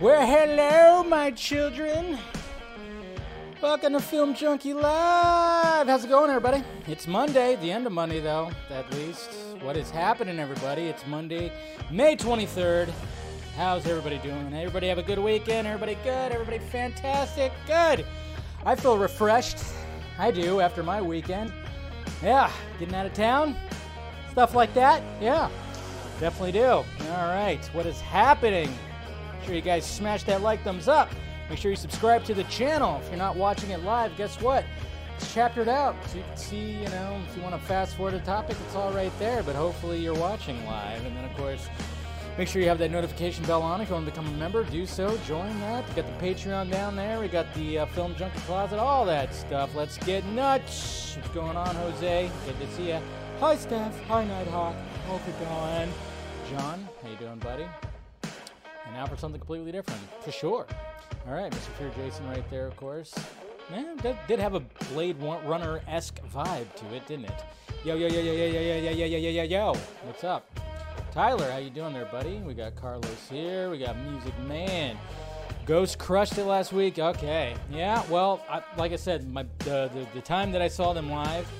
Well, hello, my children. Welcome to Film Junkee Live. How's it going, everybody? It's Monday, the end of Monday, though, at least. What is happening, everybody? It's Monday, May 23rd. How's everybody doing? Everybody have a good weekend? Everybody good? Everybody fantastic? Good. I feel refreshed. I do after my weekend. Yeah, getting out of town, stuff like that. Yeah, definitely do. All right, what is happening? Make sure you guys smash that like thumbs up. Make sure you subscribe to the channel. If you're not watching it live, guess what? It's chaptered out. So you can see, you know, if you want to fast forward a topic, it's all right there. But hopefully you're watching live. And then, of course, make sure you have that notification bell on. If you want to become a member, do so. Join that. We got the Patreon down there. We got the uh, Film Junkee Closet, all that stuff. Let's get nuts. What's going on, Jose? Good to see you. Hi, Steph. Hi, Nighthawk. How's it going? John, how you doing, buddy? And now for something completely different, for sure. All right, Mr. Fear Jason right there, of course. Man, did, did have a Blade Runner esque vibe to it, didn't it? Yo, yo, yo, yo, yo, yo, yo, yo, yo, yo, yo, yo. What's up? Tyler, how you doing there, buddy? We got Carlos here. We got Music Man. Ghost crushed it last week. Okay, yeah. Well, I, like I said, my the, the the time that I saw them live,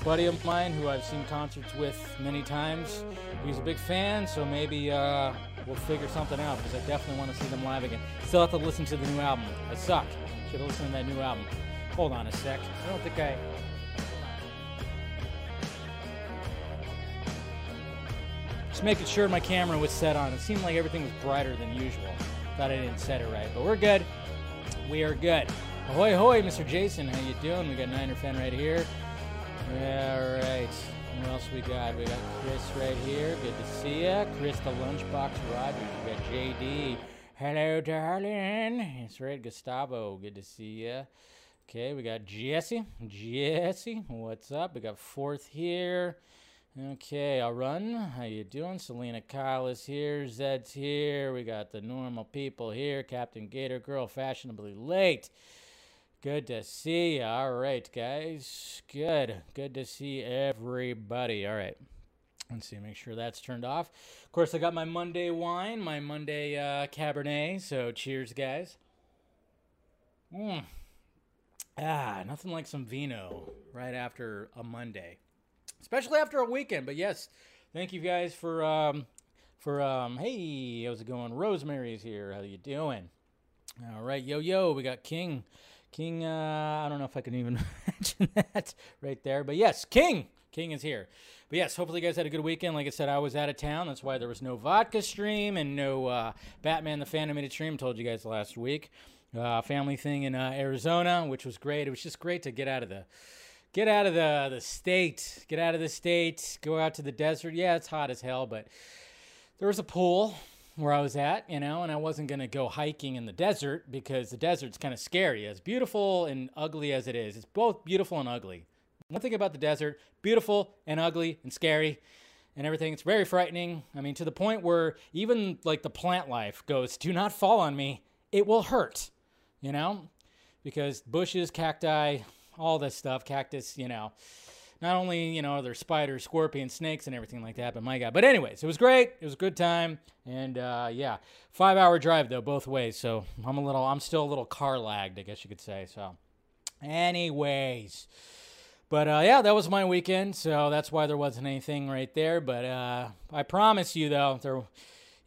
a buddy of mine who I've seen concerts with many times, he's a big fan. So maybe uh, we'll figure something out because I definitely want to see them live again. Still have to listen to the new album. I suck. Should have listened to that new album. Hold on a sec. I don't think I. Just making sure my camera was set on. It seemed like everything was brighter than usual. Thought I didn't set it right, but we're good. We are good. Ahoy, ahoy, Mr. Jason. How you doing? We got Niner fan right here. All right. What else we got? We got Chris right here. Good to see ya. Chris the Lunchbox Rogers. We got JD. Hello, darling. That's right, Gustavo. Good to see ya. Okay, we got Jesse. Jesse, what's up? We got Fourth here. Okay, I'll run. How you doing? Selena Kyle is here. Zed's here. We got the normal people here. Captain Gator Girl, fashionably late. Good to see you. All right, guys. Good. Good to see everybody. All right. Let's see. Make sure that's turned off. Of course, I got my Monday wine, my Monday uh, Cabernet. So, cheers, guys. Mm. Ah, nothing like some vino right after a Monday, especially after a weekend. But yes, thank you guys for um, for um, hey, how's it going? Rosemary's here. How you doing? All right, yo yo, we got King. King, uh, I don't know if I can even mention that right there, but yes, King. King is here. But yes, hopefully you guys had a good weekend. Like I said, I was out of town. That's why there was no vodka stream and no uh, Batman the Fan Animated stream. Told you guys last week. Uh, family thing in uh, Arizona, which was great. It was just great to get out of the get out of the the state, get out of the state, go out to the desert. Yeah, it's hot as hell, but there was a pool where I was at, you know, and I wasn't going to go hiking in the desert because the desert's kind of scary. As beautiful and ugly as it is, it's both beautiful and ugly. One thing about the desert, beautiful and ugly and scary and everything. It's very frightening. I mean, to the point where even like the plant life goes, do not fall on me. It will hurt, you know, because bushes, cacti, all this stuff, cactus, you know, not only you know there's spiders, scorpions, snakes, and everything like that. But my God! But anyways, it was great. It was a good time, and uh, yeah, five hour drive though both ways. So I'm a little, I'm still a little car lagged, I guess you could say. So, anyways. But uh, yeah, that was my weekend, so that's why there wasn't anything right there. But uh, I promise you, though, there,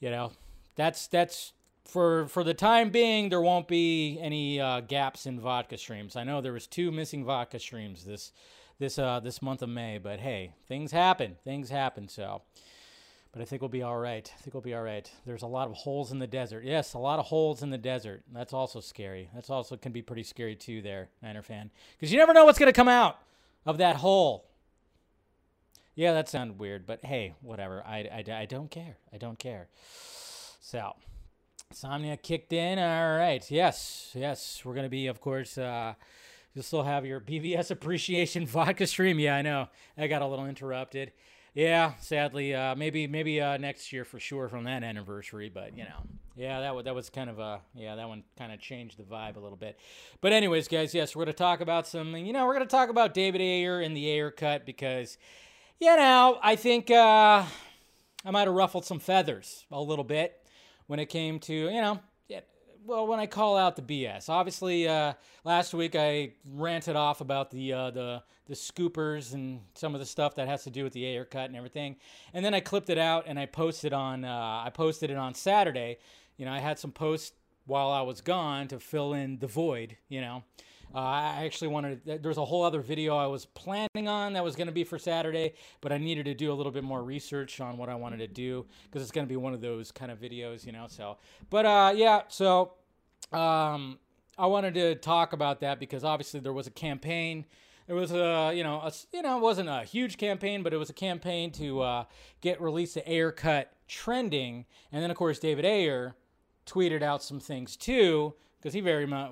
you know, that's that's for for the time being, there won't be any uh, gaps in vodka streams. I know there was two missing vodka streams this this uh this month of May. But hey, things happen. Things happen. So, but I think we'll be all right. I think we'll be all right. There's a lot of holes in the desert. Yes, a lot of holes in the desert. That's also scary. That's also can be pretty scary too. There, Niner fan, because you never know what's gonna come out of that hole. Yeah, that sounded weird, but hey, whatever. I, I, I don't care. I don't care. So, Insomnia kicked in. All right. Yes, yes. We're going to be, of course, uh, You'll still have your BVS appreciation vodka stream. Yeah, I know. I got a little interrupted. Yeah, sadly, uh, maybe maybe uh, next year for sure from that anniversary. But you know, yeah, that was that was kind of a yeah that one kind of changed the vibe a little bit. But anyways, guys, yes, we're gonna talk about something. You know, we're gonna talk about David Ayer and the Ayer cut because, you know, I think uh, I might have ruffled some feathers a little bit when it came to you know well, when I call out the BS, obviously uh, last week I ranted off about the uh, the the scoopers and some of the stuff that has to do with the Ayer cut and everything, and then I clipped it out and I posted on uh, I posted it on Saturday. You know, I had some posts while I was gone to fill in the void. You know, uh, I actually wanted, there's a whole other video I was planning on that was going to be for Saturday, but I needed to do a little bit more research on what I wanted to do because it's going to be one of those kind of videos, you know. So, but uh, yeah, so um, I wanted to talk about that because obviously there was a campaign. It was a, you know, a, you know, it wasn't a huge campaign, but it was a campaign to uh, get release the Ayer cut trending, and then of course David Ayer tweeted out some things too because he very much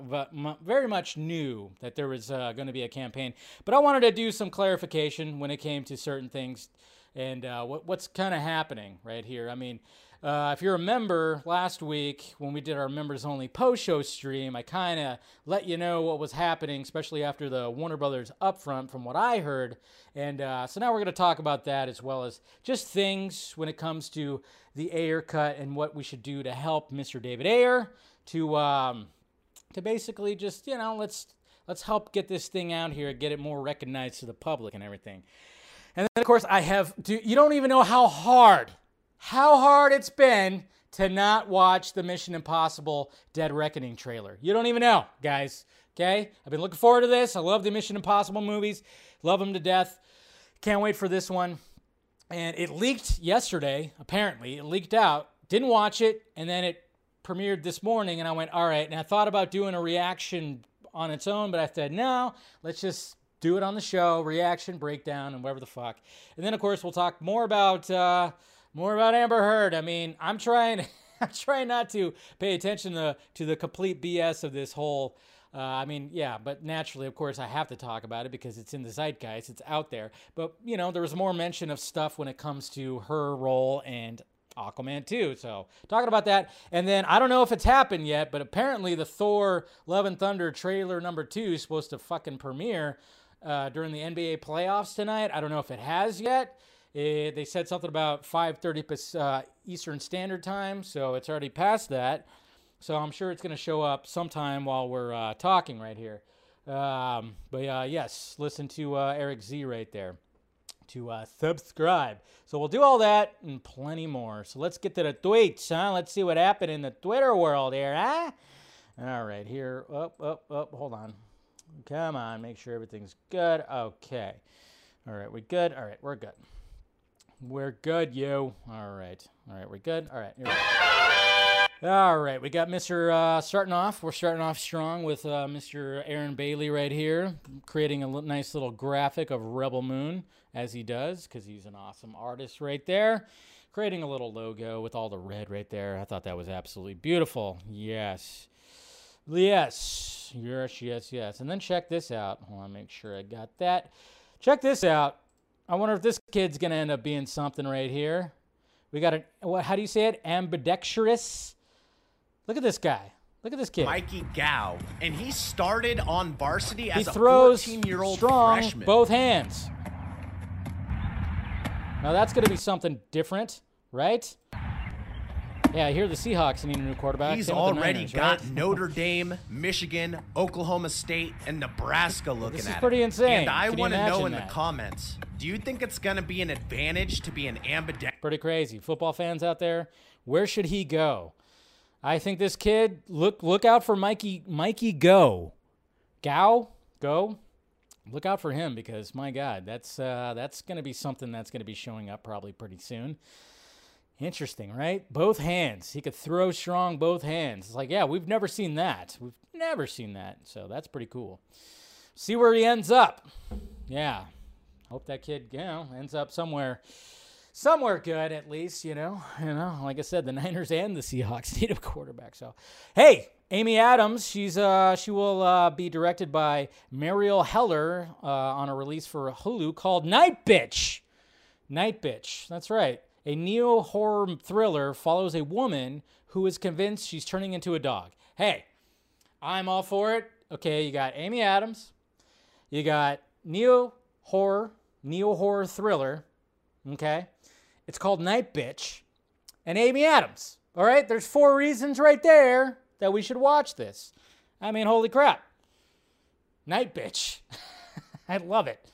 very much knew that there was uh, going to be a campaign. But I wanted to do some clarification when it came to certain things and uh, what, what's kind of happening right here. I mean, uh, if you remember last week when we did our members only post show stream, I kind of let you know what was happening, especially after the Warner Brothers upfront, from what I heard. And uh, so now we're going to talk about that as well as just things when it comes to the Ayer cut and what we should do to help Mr. David Ayer to. Um, to basically just you know let's let's help get this thing out here, get it more recognized to the public and everything. And then of course I have do, you don't even know how hard how hard it's been to not watch the Mission Impossible Dead Reckoning trailer. You don't even know, guys. Okay? I've been looking forward to this. I love the Mission Impossible movies. Love them to death. Can't wait for this one. And it leaked yesterday, apparently. It leaked out. Didn't watch it, and then it premiered this morning, and I went, all right. And I thought about doing a reaction on its own, but I said, no, let's just do it on the show, reaction, breakdown, and whatever the fuck. And then, of course, we'll talk more about uh, more about Amber Heard. I mean, I'm trying, I'm trying not to pay attention to to the complete BS of this whole. Uh, I mean, yeah, but naturally, of course, I have to talk about it because it's in the zeitgeist. It's out there. But, you know, there was more mention of stuff when it comes to her role and Aquaman 2. So, talking about that. And then I don't know if it's happened yet, but apparently the Thor Love and Thunder trailer number 2 is supposed to fucking premiere uh, during the NBA playoffs tonight. I don't know if it has yet. It, they said something about 5:30 uh, Eastern Standard Time, so it's already past that. So I'm sure it's going to show up sometime while we're uh, talking right here. Um, but uh, yes, listen to uh, Eric Z right there to uh, subscribe. So we'll do all that and plenty more. So let's get to the tweets, huh? Let's see what happened in the Twitter world here, huh? All right, here. Up, up, up. Hold on. Come on, make sure everything's good. Okay. All right, we good? All right, we're good. We're good, you. All right. All right, we're good. All right. All right, we got Mr. Uh, starting off. We're starting off strong with uh, Mr. Aaron Bailey right here, creating a nice little graphic of Rebel Moon as he does, because he's an awesome artist right there. Creating a little logo with all the red right there. I thought that was absolutely beautiful. Yes. Yes. Yes, yes, yes. And then check this out. I want to make sure I got that. Check this out. I wonder if this kid's going to end up being something right here. We got a, what, how do you say it? Ambidextrous Look at this guy. Look at this kid. Mikey Gao, and he started on varsity as he throws a 14-year-old strong freshman. both hands. Now that's going to be something different, right? Yeah, I hear the Seahawks need a new quarterback. He's already Niners, got right? Notre Dame, Michigan, Oklahoma State, and Nebraska looking. This is at pretty him. insane. And I want to know in that? the comments, do you think it's going to be an advantage to be an ambidextrous? Pretty crazy. Football fans out there, where should he go? I think this kid look look out for Mikey Mikey Go. Gao Go. Look out for him because my God, that's uh, that's going to be something that's going to be showing up probably pretty soon. Interesting, right? Both hands. He could throw strong both hands. It's like, yeah, we've never seen that. We've never seen that. So that's pretty cool. See where he ends up. Yeah. Hope that kid, you know, ends up somewhere somewhere good at least, you know. You know, like I said, the Niners and the Seahawks need a quarterback. So, hey, Amy Adams, she's uh she will uh, be directed by Marielle Heller uh, on a release for Hulu called Night Bitch. Night Bitch. That's right. A neo horror thriller follows a woman who is convinced she's turning into a dog. Hey, I'm all for it. Okay, you got Amy Adams, you got neo horror, neo horror thriller. Okay, it's called Night Bitch, and Amy Adams. All right, there's four reasons right there that we should watch this. I mean, holy crap. Night Bitch. I love it.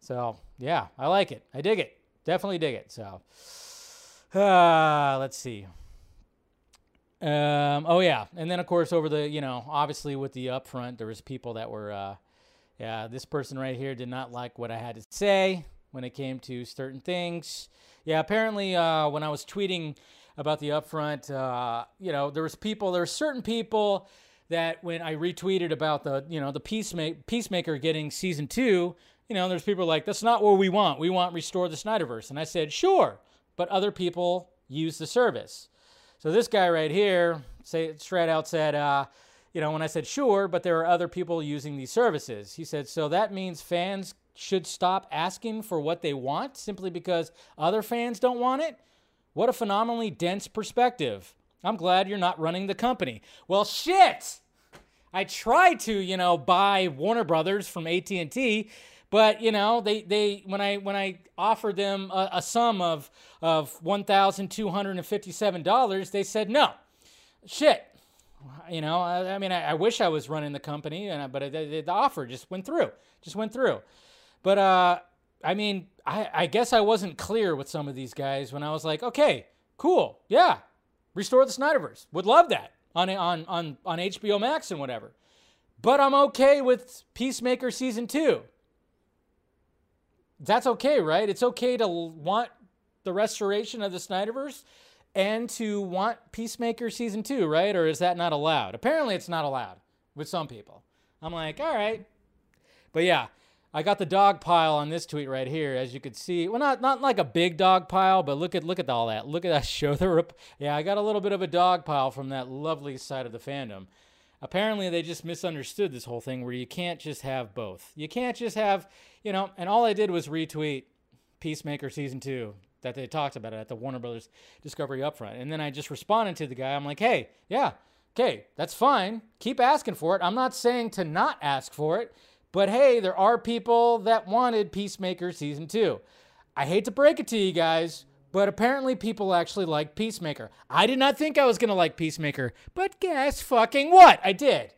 So, yeah, I like it. I dig it. Definitely dig it. So, uh, let's see. Um, oh yeah, and then of course over the you know obviously with the upfront there was people that were uh, yeah this person right here did not like what I had to say when it came to certain things. Yeah, apparently uh, when I was tweeting about the upfront, uh, you know there was people there were certain people that when I retweeted about the you know the peacemaker peacemaker getting season two, you know there's people like that's not what we want. We want restore the Snyderverse, and I said sure, but other people use the service. So this guy right here, say straight out said, uh, you know, when I said sure, but there are other people using these services. He said, so that means fans should stop asking for what they want simply because other fans don't want it? What a phenomenally dense perspective. I'm glad you're not running the company. Well, shit. I tried to, you know, buy Warner Brothers from AT&T but you know, they, they when I when I offered them a, a sum of of one thousand two hundred and fifty seven dollars, they said no. Shit. You know, I, I mean, I, I, wish I was running the company, and I, but the offer just went through, just went through. But uh, I mean, I, I guess I wasn't clear with some of these guys when I was like, okay, cool, yeah, restore the Snyderverse. Would love that on on on on HBO Max and whatever. But I'm okay with Peacemaker season two that's okay, right? It's okay to want the restoration of the Snyderverse and to want Peacemaker season two, right? Or is that not allowed? Apparently, it's not allowed with some people. I'm like, all right, but yeah, I got the dog pile on this tweet right here, as you could see. Well, not not like a big dog pile, but look at look at all that. Look at that show. The yeah, I got a little bit of a dog pile from that lovely side of the fandom apparently they just misunderstood this whole thing where you can't just have both. You can't just have, you know, and all I did was retweet Peacemaker season 2 that they talked about it at the Warner Brothers Discovery upfront. And then I just responded to the guy. I'm like, "Hey, yeah. Okay, that's fine. Keep asking for it. I'm not saying to not ask for it, but hey, there are people that wanted Peacemaker season 2. I hate to break it to you guys, but apparently, people actually like Peacemaker. I did not think I was going to like Peacemaker, but guess fucking what? I did.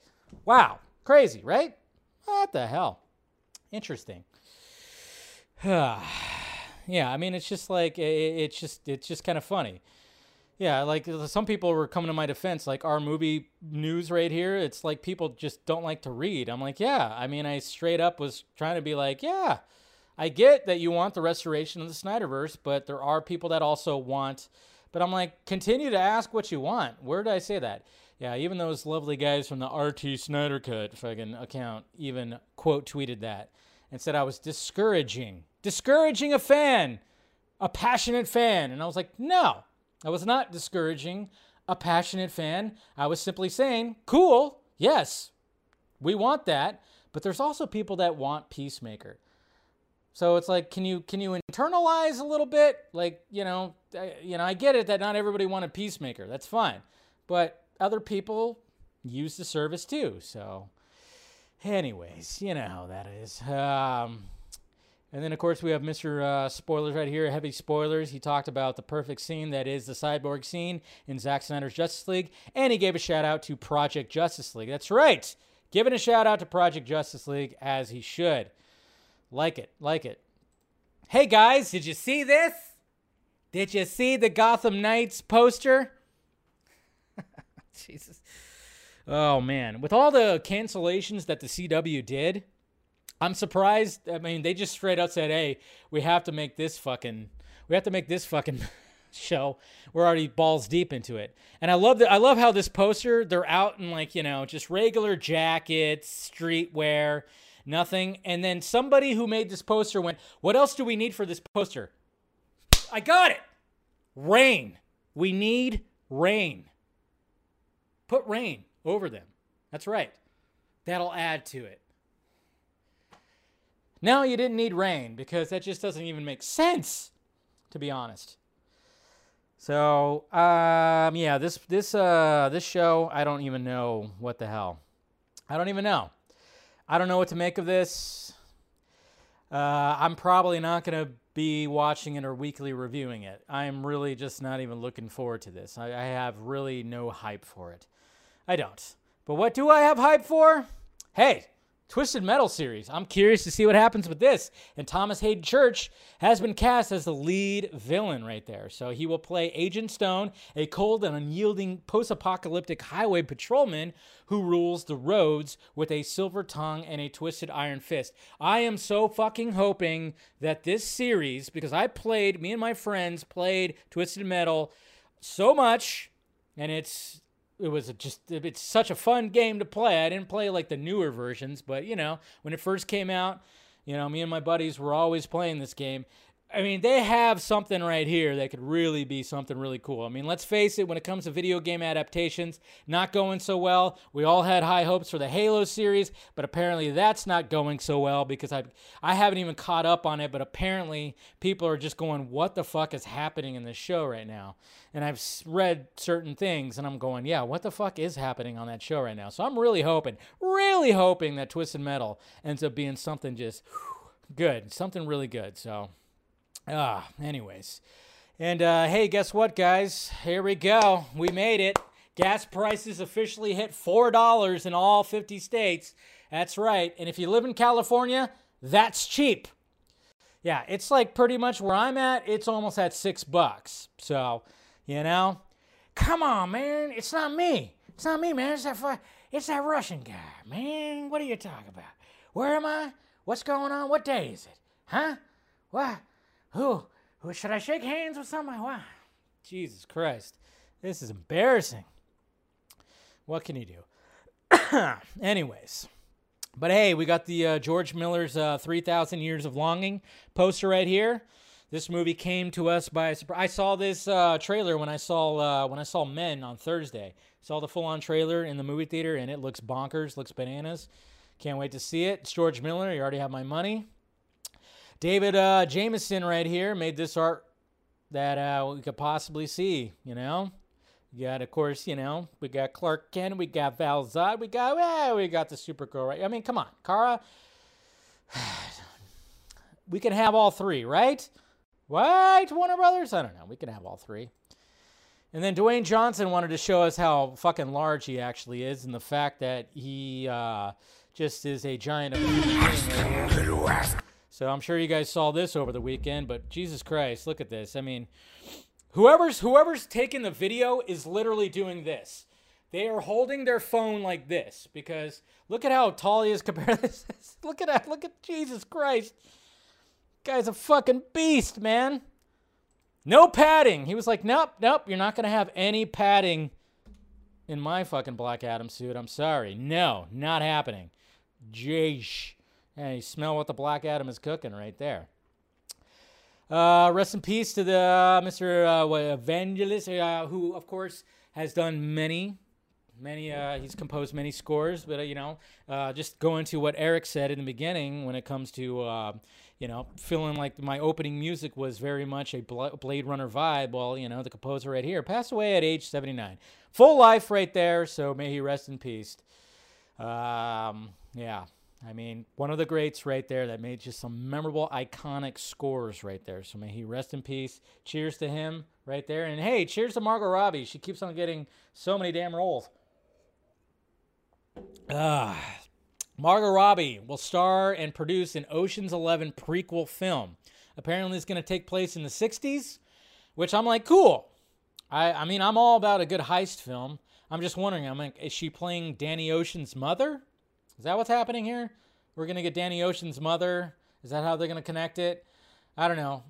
Wow. Crazy, right? What the hell? Interesting. yeah, I mean, it's just like, it's just, it's just kind of funny. Yeah, like uh, some people were coming to my defense, like our movie news right here. It's like people just don't like to read. I'm like, yeah. I mean, I straight up was trying to be like, yeah I get that you want the restoration of the Snyderverse, but there are people that also want. But I'm like, continue to ask what you want. Where did I say that? Yeah, even those lovely guys from the RT Snyder Cut fucking account even quote tweeted that and said I was discouraging, discouraging a fan, a passionate fan. And I was like, no, I was not discouraging a passionate fan. I was simply saying, cool, yes, we want that. But there's also people that want Peacemaker. So it's like, can you can you internalize a little bit? Like, you know, I, you know, I get it that not everybody wanted Peacemaker. That's fine, but other people use the service too. So, anyways, you know how that is. Um, and then, of course, we have Mr. Uh, spoilers right here, heavy spoilers. He talked about the perfect scene that is the cyborg scene in Zack Snyder's Justice League, and he gave a shout out to Project Justice League. That's right, giving a shout out to Project Justice League as he should. Like it, like it. Hey guys, did you see this? Did you see the Gotham Knights poster? Jesus. Oh man, with all the cancellations that the CW did, I'm surprised. I mean, they just straight out said, "Hey, we have to make this fucking we have to make this fucking show. We're already balls deep into it." And I love that I love how this poster, they're out in like, you know, just regular jackets, streetwear nothing. And then somebody who made this poster went, What else do we need for this poster? I got it. Rain. We need rain. Put rain over them. That's right. That'll add to it. No, you didn't need rain because that just doesn't even make sense, to be honest. So, um, yeah, this this uh, this show, I don't even know what the hell. I don't even know. I don't know what to make of this. Uh, I'm probably not going to be watching it or weekly reviewing it. I'm really just not even looking forward to this. I, I have really no hype for it. I don't. But what do I have hype for? Hey, Twisted Metal series. I'm curious to see what happens with this. And Thomas Haden Church has been cast as the lead villain right there. So he will play Agent Stone, a cold and unyielding post apocalyptic highway patrolman who rules the roads with a silver tongue and a twisted iron fist. I am so fucking hoping that this series, because I played, me and my friends played Twisted Metal so much, and it's it was just it's such a fun game to play. I didn't play like the newer versions, but you know, when it first came out, you know, me and my buddies were always playing this game. I mean, they have something right here that could really be something really cool. I mean, let's face it, when it comes to video game adaptations, not going so well. We all had high hopes for the Halo series, but apparently that's not going so well because I I haven't even caught up on it, but apparently people are just going, "What the fuck is happening in this show right now?" And I've read certain things and I'm going, "Yeah, what the fuck is happening on that show right now?" So I'm really hoping, really hoping that Twisted Metal ends up being something just good, something really good. So Ah, anyways. And uh, hey, guess what, guys? Here we go. We made it. Gas prices officially hit $4 in all 50 states. That's right. And if you live in California, that's cheap. Yeah, it's like pretty much where I'm at, it's almost at six bucks. So, you know, come on, man. It's not me. It's not me, man. It's that, fu- it's that Russian guy, man. What are you talking about? Where am I? What's going on? What day is it? Huh? What? Who? Who should I shake hands with somebody? Wow. Jesus Christ. This is embarrassing. What can you do? Anyways. But hey, we got the uh, George Miller's uh, 3,000 Years of Longing poster right here. This movie came to us by surprise. I saw this uh, trailer when I saw uh, when I saw Men on Thursday. Saw the full-on trailer in the movie theater, and it looks bonkers, looks bananas. Can't wait to see it. It's George Miller. You already have my money. David uh, Jameson right here made this art that uh, we could possibly see, you know. You got, of course, you know, we got Clark Kent, we got Val Zod, we got, well, we got the Supergirl, right? I mean, come on, Kara. we can have all three, right? Right, Warner Brothers? I don't know. We can have all three. And then Dwayne Johnson wanted to show us how fucking large he actually is and the fact that he uh, just is a giant So I'm sure you guys saw this over the weekend, but Jesus Christ, look at this. I mean, whoever's whoever's taking the video is literally doing this. They are holding their phone like this because look at how tall he is compared to this. look at that. Look at Jesus Christ. Guy's a fucking beast, man. No padding. He was like, nope, nope, you're not going to have any padding in my fucking Black Adam suit. I'm sorry. No, not happening. Jeesh. And you smell what the Black Adam is cooking right there. Uh, rest in peace to the uh, Mr. Uh, Vangelis, uh, who of course has done many, many. Uh, he's composed many scores, but uh, you know, just going to what Eric said in the beginning when it comes to you know feeling like my opening music was very much a Blade Runner vibe. Well, you know, the composer right here passed away at age 79, full life right there. So may he rest in peace. Um, yeah. I mean, one of the greats right there that made just some memorable, iconic scores right there. So may he rest in peace. Cheers to him right there. And hey, cheers to Margot Robbie. She keeps on getting so many damn roles. Ah. Margot Robbie will star and produce an Ocean's 11 prequel film. Apparently, it's going to take place in the 60s, which I'm like, cool. I, I mean, I'm all about a good heist film. I'm just wondering, I'm like, is she playing Danny Ocean's mother? Is that what's happening here? We're gonna get Danny Ocean's mother. Is that how they're gonna connect it? I don't know.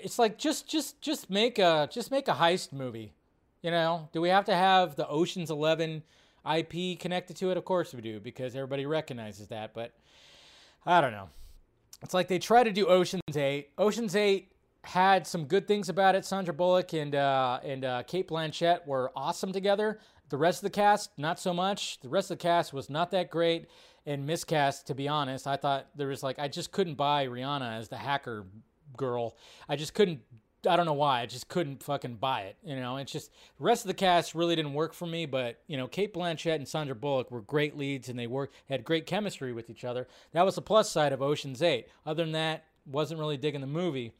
It's like just just just make a just make a heist movie. You know? Do we have to have the Ocean's Eleven IP connected to it? Of course we do because everybody recognizes that. But I don't know. It's like they try to do Ocean's Eight. Ocean's Eight had some good things about it. Sandra Bullock and uh, and uh, Cate Blanchett were awesome together. The rest of the cast, not so much. The rest of the cast was not that great. and miscast. To be honest, I thought there was like I just couldn't buy Rihanna as the hacker girl. I just couldn't. I don't know why. I just couldn't fucking buy it. You know, it's just the rest of the cast really didn't work for me. But you know, Cate Blanchett and Sandra Bullock were great leads, and they worked had great chemistry with each other. That was the plus side of Ocean's Eight. Other than that, wasn't really digging the movie.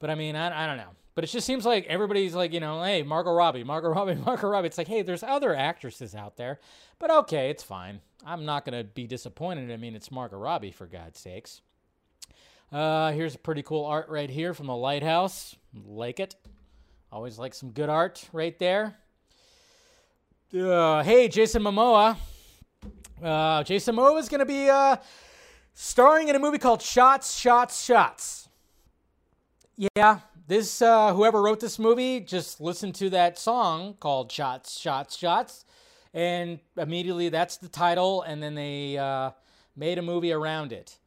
But I mean, I, I don't know. But it just seems like everybody's like, you know, hey, Margot Robbie, Margot Robbie, Margot Robbie. It's like, hey, there's other actresses out there. But okay, it's fine. I'm not going to be disappointed. I mean, it's Margot Robbie, for God's sakes. Uh, here's a pretty cool art right here from the lighthouse. Like it. Always like some good art right there. Uh, hey, Jason Momoa. Uh, Jason Momoa is going to be uh, starring in a movie called Shots, Shots, Shots. Yeah, this uh, whoever wrote this movie just listened to that song called Shots, Shots, Shots, and immediately that's the title, and then they uh, made a movie around it.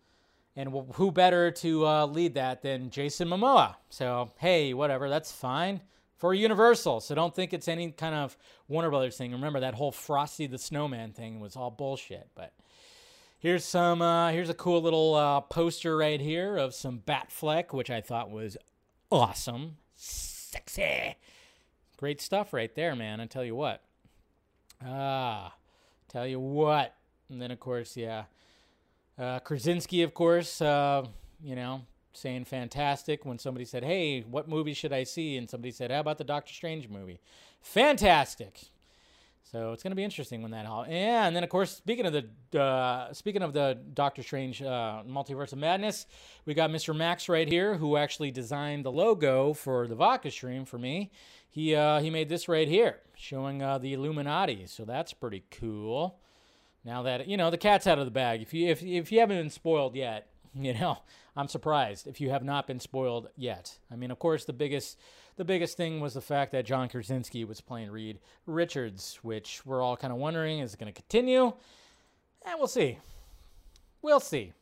And who better to uh, lead that than Jason Momoa? So hey, whatever, that's fine for Universal. So don't think it's any kind of Warner Brothers thing. Remember that whole Frosty the Snowman thing was all bullshit. But here's some. Uh, here's a cool little uh, poster right here of some Batfleck, which I thought was awesome, sexy, great stuff right there, man. I tell you what. Ah, tell you what. And then of course, yeah, uh, Krasinski, of course. Uh, you know, saying fantastic when somebody said, "Hey, what movie should I see?" and somebody said, "How about the Doctor Strange movie?" Fantastic. So it's going to be interesting when that all. And then of course, speaking of the uh, speaking of the Doctor Strange uh, Multiverse of Madness, we got Mr. Max right here, who actually designed the logo for the Vodka Stream for me. He uh, he made this right here, showing uh, the Illuminati. So that's pretty cool. Now that you know the cat's out of the bag. If you if if you haven't been spoiled yet, you know I'm surprised if you have not been spoiled yet. I mean, of course, the biggest the biggest thing was the fact that John Krasinski was playing Reed Richards, which we're all kind of wondering is it going to continue? And we'll see. We'll see.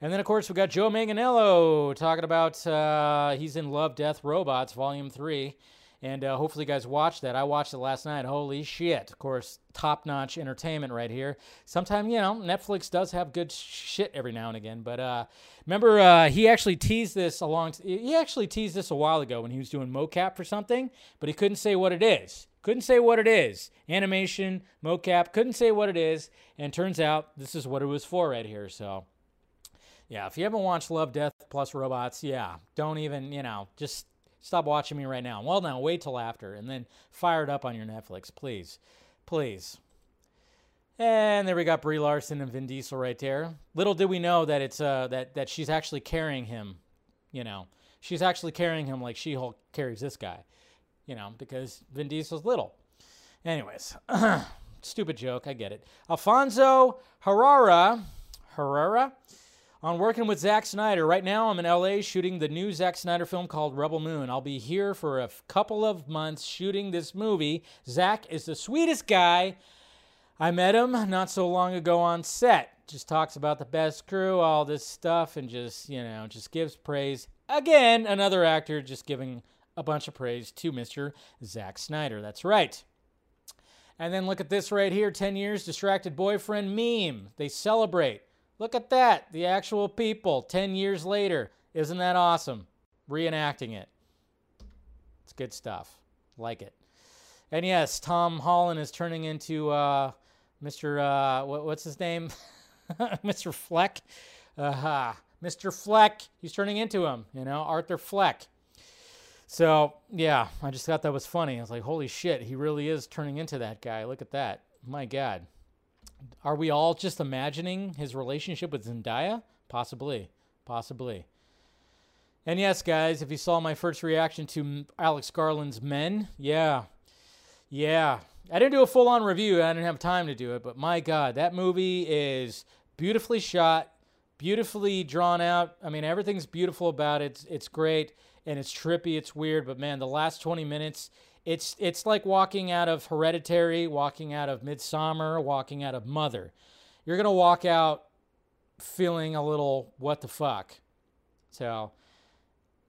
And then, of course, we got Joe Manganiello talking about uh, he's in Love, Death, Robots, Volume 3. And uh, hopefully, you guys watched that. I watched it last night. Holy shit. Of course, top notch entertainment right here. Sometimes, you know, Netflix does have good shit every now and again. But uh, remember, uh, he actually teased this along, he actually teased this a while ago when he was doing mocap for something, but he couldn't say what it is. Couldn't say what it is. Animation, mocap, couldn't say what it is. And turns out this is what it was for right here. So, yeah, if you haven't watched Love, Death Plus Robots, yeah, don't even, you know, just Stop watching me right now. Well, now wait till after, and then fire it up on your Netflix, please, please. And there we got Brie Larson and Vin Diesel right there. Little did we know that it's uh that that she's actually carrying him, you know. She's actually carrying him like She-Hulk carries this guy, you know, because Vin Diesel's little. Anyways, stupid joke, I get it. Alfonso Herrera, Herrera on working with Zack Snyder. Right now, I'm in LA shooting the new Zack Snyder film called Rebel Moon. I'll be here for a couple of months shooting this movie. Zack is the sweetest guy. I met him not so long ago on set. Just talks about the best crew, all this stuff, and just, you know, just gives praise. Again, another actor just giving a bunch of praise to Mr. Zack Snyder. That's right. And then look at this right here 10 years distracted boyfriend meme. They celebrate. Look at that. The actual people 10 years later. Isn't that awesome? Reenacting it. It's good stuff. Like it. And yes, Tom Holland is turning into uh, Mr. Uh, what, what's his name? Mr. Fleck. Uh-huh. Mr. Fleck. He's turning into him, you know, Arthur Fleck. So, yeah, I just thought that was funny. I was like, holy shit, he really is turning into that guy. Look at that. My God. Are we all just imagining his relationship with Zendaya? Possibly. Possibly. And yes, guys, if you saw my first reaction to Alex Garland's Men, yeah. Yeah. I didn't do a full on review. I didn't have time to do it, but my God, that movie is beautifully shot, beautifully drawn out. I mean, everything's beautiful about it. It's, it's great and it's trippy, it's weird, but man, the last 20 minutes it's it's like walking out of Hereditary, walking out of Midsommar, walking out of Mother. You're gonna walk out feeling a little what the fuck. So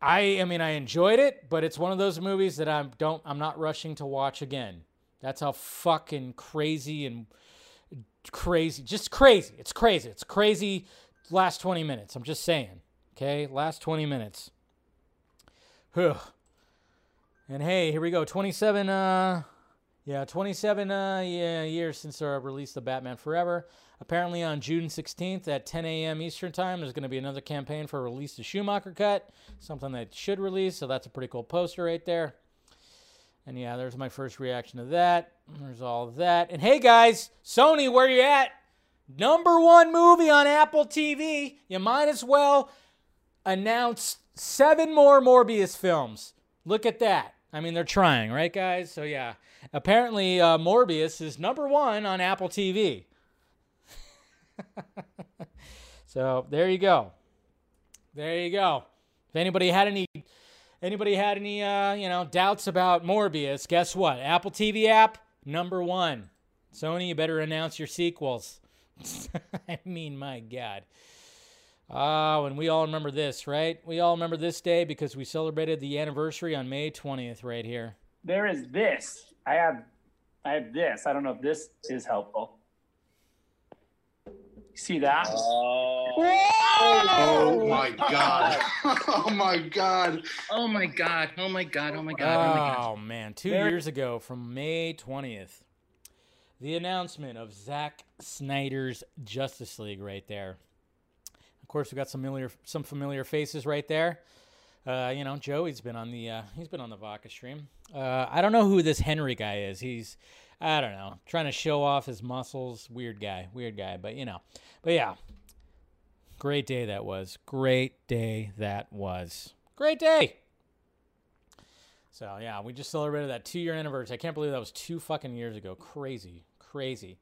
I I mean I enjoyed it, but it's one of those movies that I'm don't I'm not rushing to watch again. That's how fucking crazy and crazy, just crazy. It's crazy. It's crazy. Last 20 minutes. I'm just saying. Okay, last 20 minutes. And hey, here we go. 27. Uh, yeah, 27 uh, yeah, years since our release of Batman Forever. Apparently, on June 16th at 10 a.m. Eastern Time, there's going to be another campaign for release the Schumacher cut, something that should release. So that's a pretty cool poster right there. And yeah, there's my first reaction to that. There's all of that. And hey, guys, Sony, where you at? Number one movie on Apple TV. You might as well announce seven more Morbius films. Look at that. I mean, they're trying, right, guys? So yeah, apparently uh, Morbius is number one on Apple TV. so there you go. There you go. If anybody had any anybody had any uh, you know doubts about Morbius, guess what? Apple TV app number one. Sony, you better announce your sequels. I mean, my God. Ah, oh, and we all remember this, right? We all remember this day because we celebrated the anniversary on May 20th right here. There is this. I have I have this. I don't know if this is helpful. See that? Oh, Oh my god. oh my god. oh my god! Oh my god! Oh my god! Oh my god! Oh, man, two There- years ago from May 20th. The announcement of Zack Snyder's Justice League right there. Course, we've got some familiar some familiar faces right there. Uh, you know, Joey's been on the uh, he's been on the Vodka stream. Uh, I don't know who this Henry guy is. He's I don't know, trying to show off his muscles. Weird guy, weird guy, but you know. But yeah, great day that was. Great day that was. Great day. So yeah, we just celebrated that two year anniversary. I can't believe that was two fucking years ago. Crazy, crazy.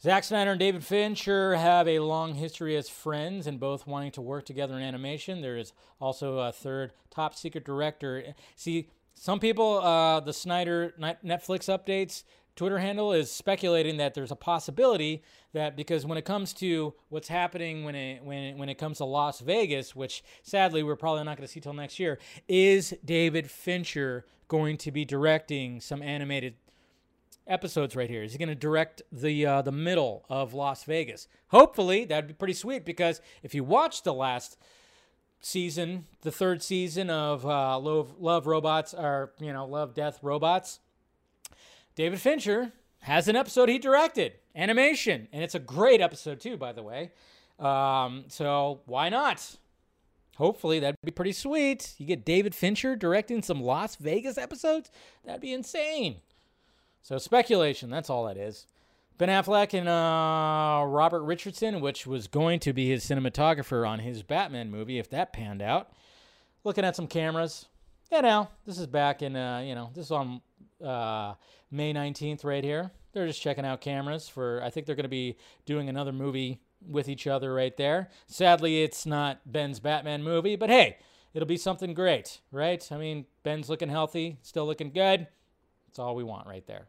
Zack Snyder and David Fincher have a long history as friends and both wanting to work together in animation. There is also a third top secret director. See, some people, uh, the Snyder Netflix updates Twitter handle is speculating that there's a possibility that because when it comes to what's happening when it when it, when it comes to Lost Vegas, which sadly we're probably not going to see till next year, is David Fincher going to be directing some animated episodes right here. Is he going to direct the uh, the middle of Lost Vegas? Hopefully, that'd be pretty sweet because if you watch the last season, the third season of uh, Love Love Robots, or you know Love Death Robots, David Fincher has an episode he directed, animation, and it's a great episode too, by the way. Um, so why not? Hopefully that'd be pretty sweet. You get David Fincher directing some Lost Vegas episodes. That'd be insane. So speculation, that's all that is. Ben Affleck and uh, Robert Richardson, which was going to be his cinematographer on his Batman movie, if that panned out. Looking at some cameras. Yeah, now this is back in, uh, you know, this is on uh, May 19th right here. They're just checking out cameras for, I think they're going to be doing another movie with each other right there. Sadly, it's not Ben's Batman movie, but hey, it'll be something great, right? I mean, Ben's looking healthy, still looking good. That's all we want right there.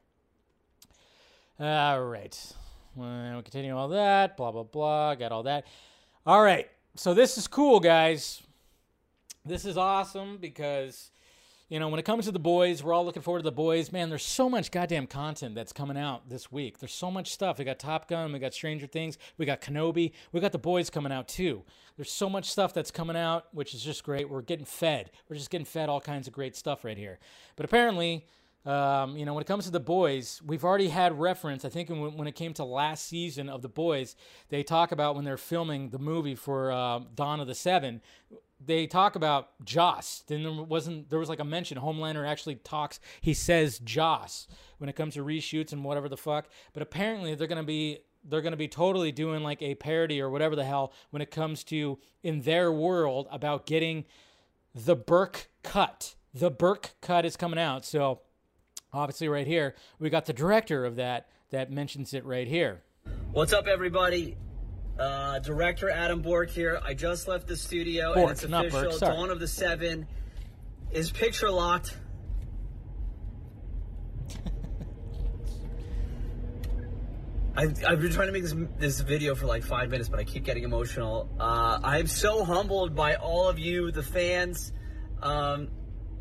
All right. Well, we'll continue all that. Blah, blah, blah. Got all that. All right. So this is cool, guys. This is awesome because, you know, when it comes to the boys, we're all looking forward to the boys. Man, there's so much goddamn content that's coming out this week. There's so much stuff. We got Top Gun, we got Stranger Things, we got Kenobi, we got the boys coming out too. There's so much stuff that's coming out, which is just great. We're getting fed. We're just getting fed all kinds of great stuff right here. But apparently, um, you know, when it comes to the boys, we've already had reference. I think when, it came to last season of the boys, they talk about when they're filming the movie for uh, Dawn of the Seven. They talk about Joss. Then there wasn't there was like a mention. Homelander actually talks. He says Joss when it comes to reshoots and whatever the fuck. But apparently they're gonna be they're gonna be totally doing like a parody or whatever the hell when it comes to in their world about getting the Burke cut. The Burke cut is coming out. So obviously right here we got the director of that that mentions it right here What's up, everybody? Uh, director Adam Bork here. I just left the studio Bork, and it's official. Burke. Dawn of the Seven is picture locked. I've, I've been trying to make this this video for like five minutes, but I keep getting emotional. Uh, I'm so humbled by all of you, the fans, um,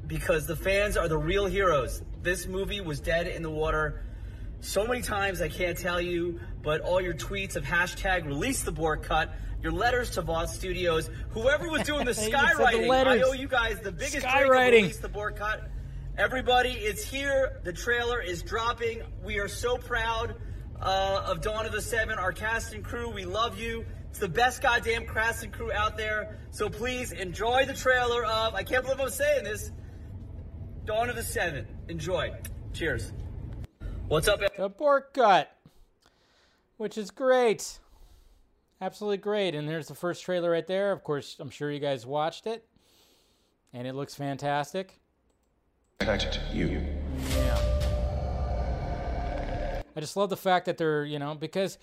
because the fans are the real heroes. This movie was dead in the water so many times I can't tell you, but all your tweets of hashtag release the Bork cut, your letters to Vought Studios, whoever was doing the skywriting, I owe you guys the biggest Skywriting. release the Bork cut. Everybody, it's here. The trailer is dropping. We are so proud uh, of Dawn of the Seven, our cast and crew. We love you. It's the best goddamn cast and crew out there. So please enjoy the trailer of. I can't believe I'm saying this. Dawn of the Seven. Enjoy. Cheers. What's up, The Bourke Cut, which is great. Absolutely great. And there's the first trailer right there. Of course, I'm sure you guys watched it. And it looks fantastic. Protect you. Yeah. I just love the fact that they're, you know, because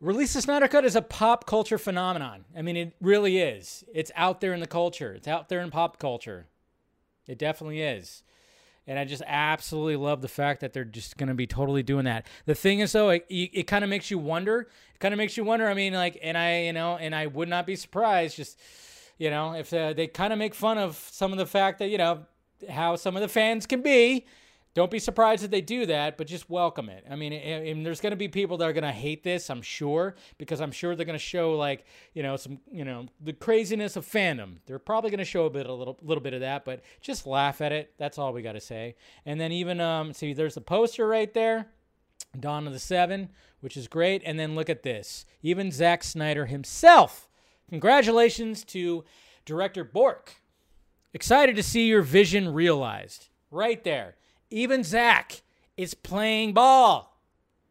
Release the Snyder Cut is a pop culture phenomenon. I mean, it really is. It's out there in the culture, it's out there in pop culture. It definitely is. And I just absolutely love the fact that they're just going to be totally doing that. The thing is, though, it, it kind of makes you wonder. It kind of makes you wonder. I mean, like, and I, you know, and I would not be surprised just, you know, if uh, they kind of make fun of some of the fact that, you know, how some of the fans can be. Don't be surprised if they do that, but just welcome it. I mean, and there's going to be people that are going to hate this, I'm sure, because I'm sure they're going to show like, you know, some, you know, the craziness of fandom. They're probably going to show a bit, a little, little bit of that, but just laugh at it. That's all we got to say. And then even, um, see, there's a poster right there, Dawn of the Seven, which is great. And then look at this, even Zack Snyder himself. Congratulations to director Bourke. Excited to see your vision realized. Right there. Even Zach is playing ball.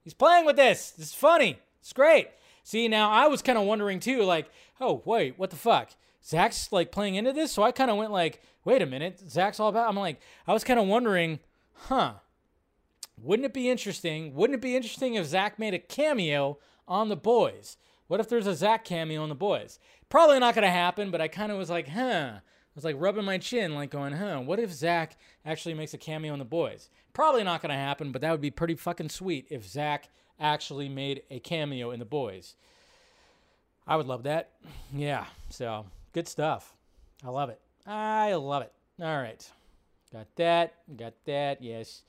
He's playing with this. This is funny. It's great. See, now I was kind of wondering too, like, oh, wait, what the fuck? Zach's like playing into this? So I kind of went like, wait a minute. Zach's all about. I'm like, I was kind of wondering, huh? Wouldn't it be interesting? Wouldn't it be interesting if Zach made a cameo on the boys? What if there's a Zach cameo on the boys? Probably not going to happen, but I kind of was like, huh. Was like rubbing my chin, like going, huh, what if Zach actually makes a cameo in the boys? Probably not going to happen, but that would be pretty fucking sweet if Zach actually made a cameo in the boys. I would love that. Yeah, so good stuff. I love it. I love it. All right. Got that. Got that. Yes.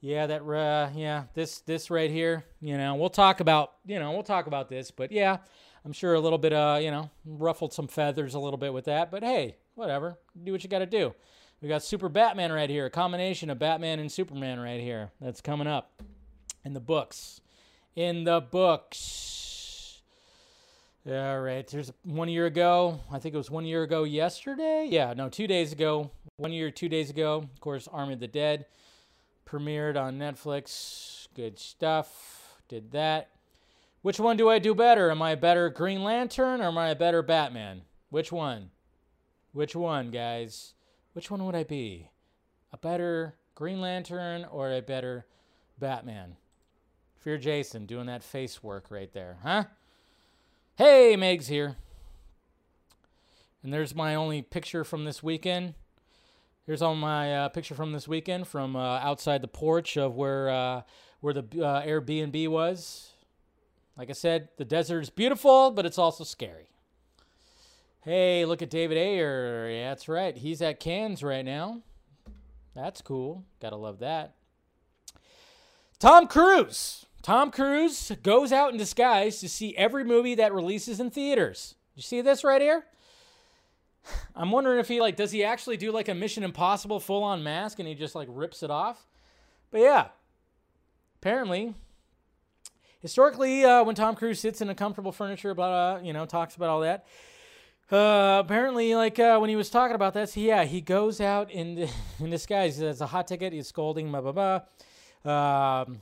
Yeah, that uh yeah, this this right here, you know, we'll talk about, you know, we'll talk about this, but yeah, I'm sure a little bit uh, you know, ruffled some feathers a little bit with that, but hey, whatever. Do what you got to do. We got Super Batman right here, a combination of Batman and Superman right here. That's coming up in the books. In the books. All right, there's one year ago. I think it was one year ago yesterday. Yeah, no, two days ago. One year, two days ago. Of course, Army of the Dead premiered on Netflix. Good stuff. Did that. Which one do I do better? Am I a better Green Lantern or am I a better Batman? Which one? Which one, guys? Which one would I be? A better Green Lantern or a better Batman? Fear Jason doing that face work right there, huh? Hey, Meg's here. And there's my only picture from this weekend. Here's all my uh, picture from this weekend from uh, outside the porch of where uh, where the uh, Airbnb was. Like I said, the desert is beautiful, but it's also scary. Hey, look at David Ayer. Yeah, that's right. He's at Cannes right now. That's cool. Gotta love that. Tom Cruise. Tom Cruise goes out in disguise to see every movie that releases in theaters. You see this right here? I'm wondering if he like does he actually do like a Mission Impossible full on mask and he just like rips it off? But yeah, apparently, historically, uh, when Tom Cruise sits in a comfortable furniture, about uh, you know, talks about all that. Uh, apparently, like uh, when he was talking about this, yeah, he goes out in in disguise. It's a hot ticket. He's scolding, blah blah blah. Um,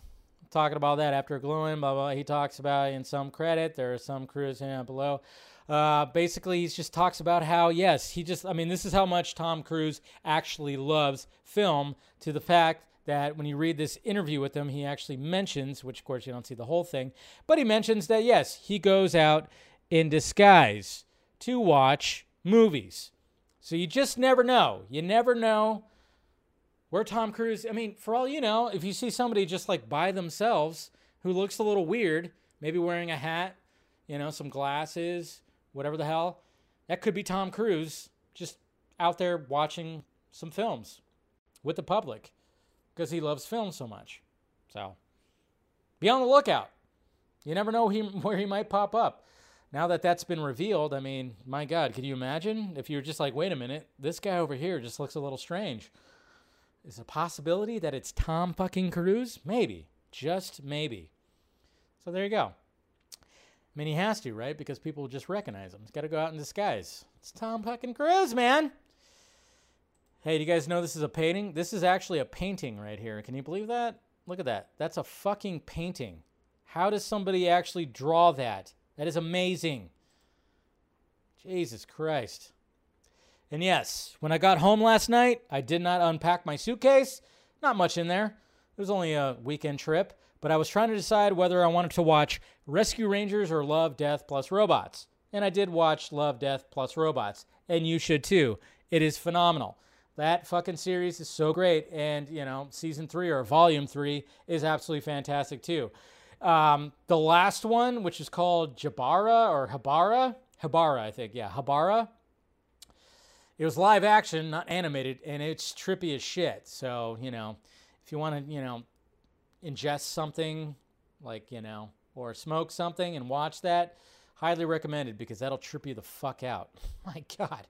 talking about that after glowing, blah blah. He talks about in some credit. There are some crews yeah, below. Uh, basically, he just talks about how yes, he just. I mean, this is how much Tom Cruise actually loves film. To the fact that when you read this interview with him, he actually mentions, which of course you don't see the whole thing, but he mentions that yes, he goes out in disguise to watch movies. So you just never know. You never know where Tom Cruise. I mean, for all you know, if you see somebody just like by themselves who looks a little weird, maybe wearing a hat, you know, some glasses, whatever the hell, that could be Tom Cruise just out there watching some films with the public because he loves film so much. So be on the lookout. You never know where he might pop up. Now that that's been revealed, I mean, my God, could you imagine if you were just like, wait a minute, this guy over here just looks a little strange? Is a possibility that it's Tom fucking Cruise? Maybe, just maybe. So there you go. I mean, he has to, right? Because people just recognize him. He's got to go out in disguise. It's Tom fucking Cruise, man. Hey, do you guys know this is a painting? This is actually a painting right here. Can you believe that? Look at that. That's a fucking painting. How does somebody actually draw that? That is amazing. Jesus Christ. And yes, when I got home last night, I did not unpack my suitcase. Not much in there. It was only a weekend trip, but I was trying to decide whether I wanted to watch Rescue Rangers or Love, Death plus Robots. And I did watch Love, Death plus Robots. And you should too. It is phenomenal. That fucking series is so great. And, you know, season three or volume three is absolutely fantastic too. Um, the last one, which is called Jabara or Habara, Habara, I think. Yeah, Habara. It was live action, not animated, and it's trippy as shit. So, you know, if you want to, you know, ingest something like, you know, or smoke something and watch that, highly recommended because that'll trip you the fuck out. My God.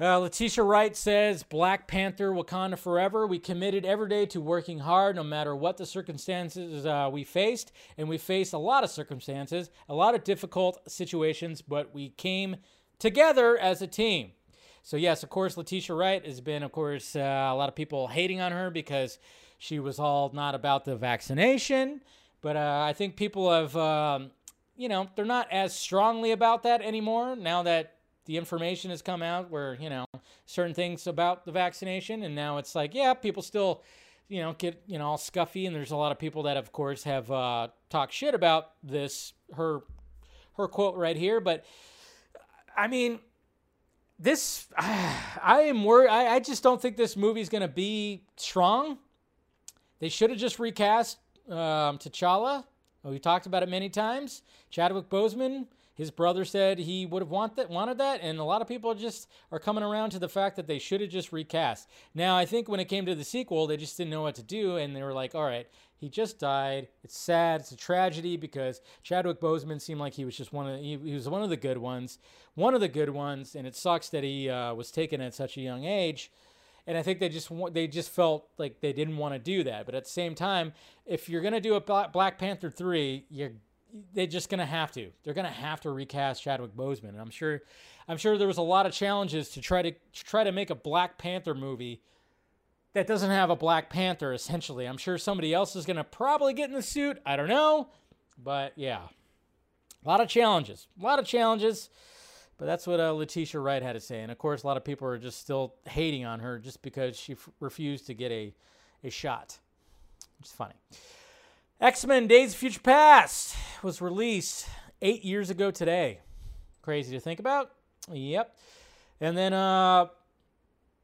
Uh, Letitia Wright says, Black Panther, Wakanda Forever. We committed every day to working hard no matter what the circumstances uh, we faced. And we faced a lot of circumstances, a lot of difficult situations, but we came together as a team. So, yes, of course, Letitia Wright has been, of course, uh, a lot of people hating on her because she was all not about the vaccination. But uh, I think people have, um, you know, they're not as strongly about that anymore now that the information has come out where you know certain things about the vaccination and now it's like yeah people still you know get you know all scuffy and there's a lot of people that of course have uh, talked shit about this her her quote right here but i mean this i am worried I, I just don't think this movie's going to be strong. They should have just recast um, t'challa we talked about it many times chadwick boseman his brother said he would have want that, wanted that, and a lot of people just are coming around to the fact that they should have just recast. Now, I think when it came to the sequel, they just didn't know what to do, and they were like, all right, he just died. It's sad. It's a tragedy because Chadwick Boseman seemed like he was just one of he, he was one of the good ones, one of the good ones, and it sucks that he uh, was taken at such a young age. And I think they just they just felt like they didn't want to do that. But at the same time, if you're gonna do a Black Panther three, you're they're just gonna have to. They're gonna have to recast Chadwick Boseman, and I'm sure, I'm sure there was a lot of challenges to try to, to try to make a Black Panther movie that doesn't have a Black Panther. Essentially, I'm sure somebody else is gonna probably get in the suit. I don't know, but yeah, a lot of challenges, a lot of challenges. But that's what uh, Letitia Wright had to say, and of course, a lot of people are just still hating on her just because she f- refused to get a a shot. It's funny. X Men Days of Future Past was released eight years ago today. Crazy to think about. Yep. And then uh,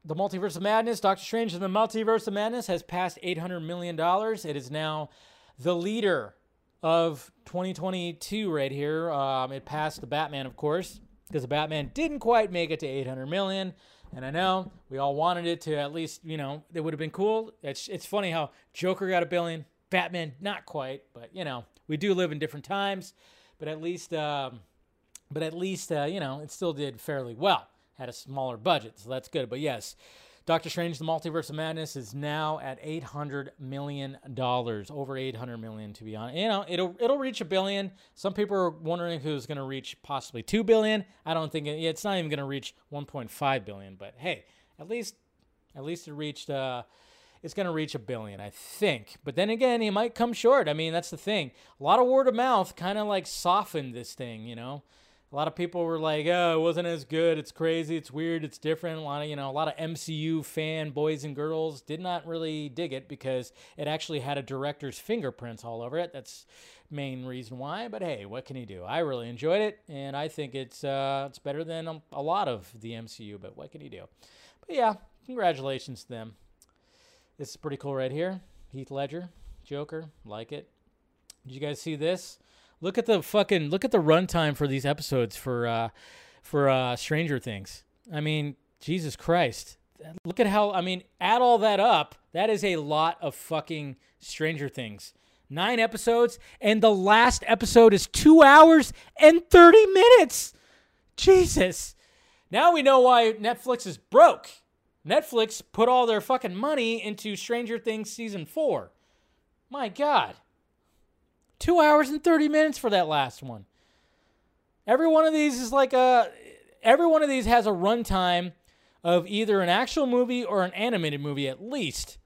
the Multiverse of Madness, Doctor Strange and the Multiverse of Madness has passed $800 million. It is now the leader of 2022 right here. Um, it passed the Batman, of course, because the Batman didn't quite make it to 800 million. And I know we all wanted it to at least, you know, it would have been cool. It's it's funny how Joker got a billion, Batman, not quite, but you know, we do live in different times. But at least, um, but at least, uh, you know, it still did fairly well. Had a smaller budget, so that's good. But yes, Doctor Strange: The Multiverse of Madness is now at eight hundred million dollars, over eight hundred million to be honest. You know, it'll it'll reach a billion. Some people are wondering who's going to reach possibly two billion. I don't think it, it's not even going to reach one point five billion. But hey, at least at least it reached. Uh, it's going to reach a billion, I think. But then again, he might come short. I mean, that's the thing. A lot of word of mouth kind of like softened this thing, you know. A lot of people were like, "Oh, it wasn't as good. It's crazy. It's weird. It's different." A lot of, you know, a lot of MCU fan boys and girls did not really dig it because it actually had a director's fingerprints all over it. That's main reason why. But hey, what can you do? I really enjoyed it, and I think it's uh, it's better than a, lot of the MCU. But what can you do? But yeah, congratulations to them. This is pretty cool right here. Heath Ledger, Joker, like it. Did you guys see this? Look at the fucking look at the runtime for these episodes for uh for uh Stranger Things. I mean, Jesus Christ. Look at how I mean, add all that up. That is a lot of fucking Stranger Things. nine episodes, and the last episode is two hours and 30 minutes. Jesus. Now we know why Netflix is broke. Netflix put all their fucking money into Stranger Things season four. My God. Two hours and 30 minutes for that last one. Every one of these is like a. Every one of these has a runtime of either an actual movie or an animated movie at least.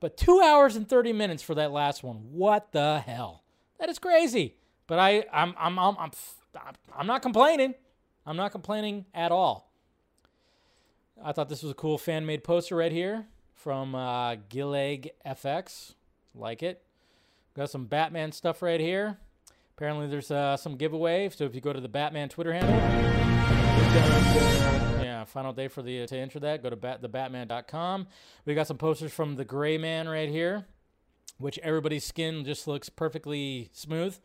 But two hours and 30 minutes for that last one. What the hell? That is crazy. But I, I'm, I'm, I'm, I'm, I'm not complaining. I'm not complaining at all. I thought this was a cool fan made poster right here from uh, FX. Like it. Got some Batman stuff right here. Apparently, there's uh, some giveaway. So if you go to the Batman Twitter handle, yeah, final day for the to enter that. Go to bat, thebatman.com. We got some posters from the Gray Man right here, which everybody's skin just looks perfectly smooth.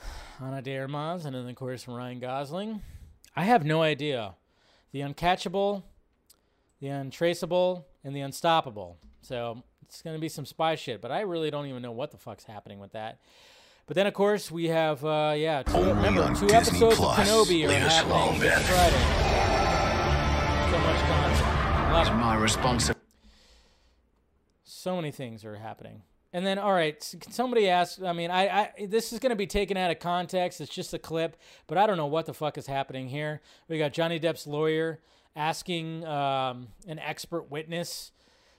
Ana de Armas, and then of course Ryan Gosling. I have no idea. The uncatchable, the untraceable, and the unstoppable. So it's going to be some spy shit, but I really don't even know what the fuck's happening with that. But then, of course, we have, uh, yeah, two, remember, two Disney episodes Plus. of Kenobi are Leave happening alone, Friday. So much content. It's my responsibility. So many things are happening. And then, all right, somebody asked. I mean, I, I this is going to be taken out of context. It's just a clip, but I don't know what the fuck is happening here. We got Johnny Depp's lawyer asking um, an expert witness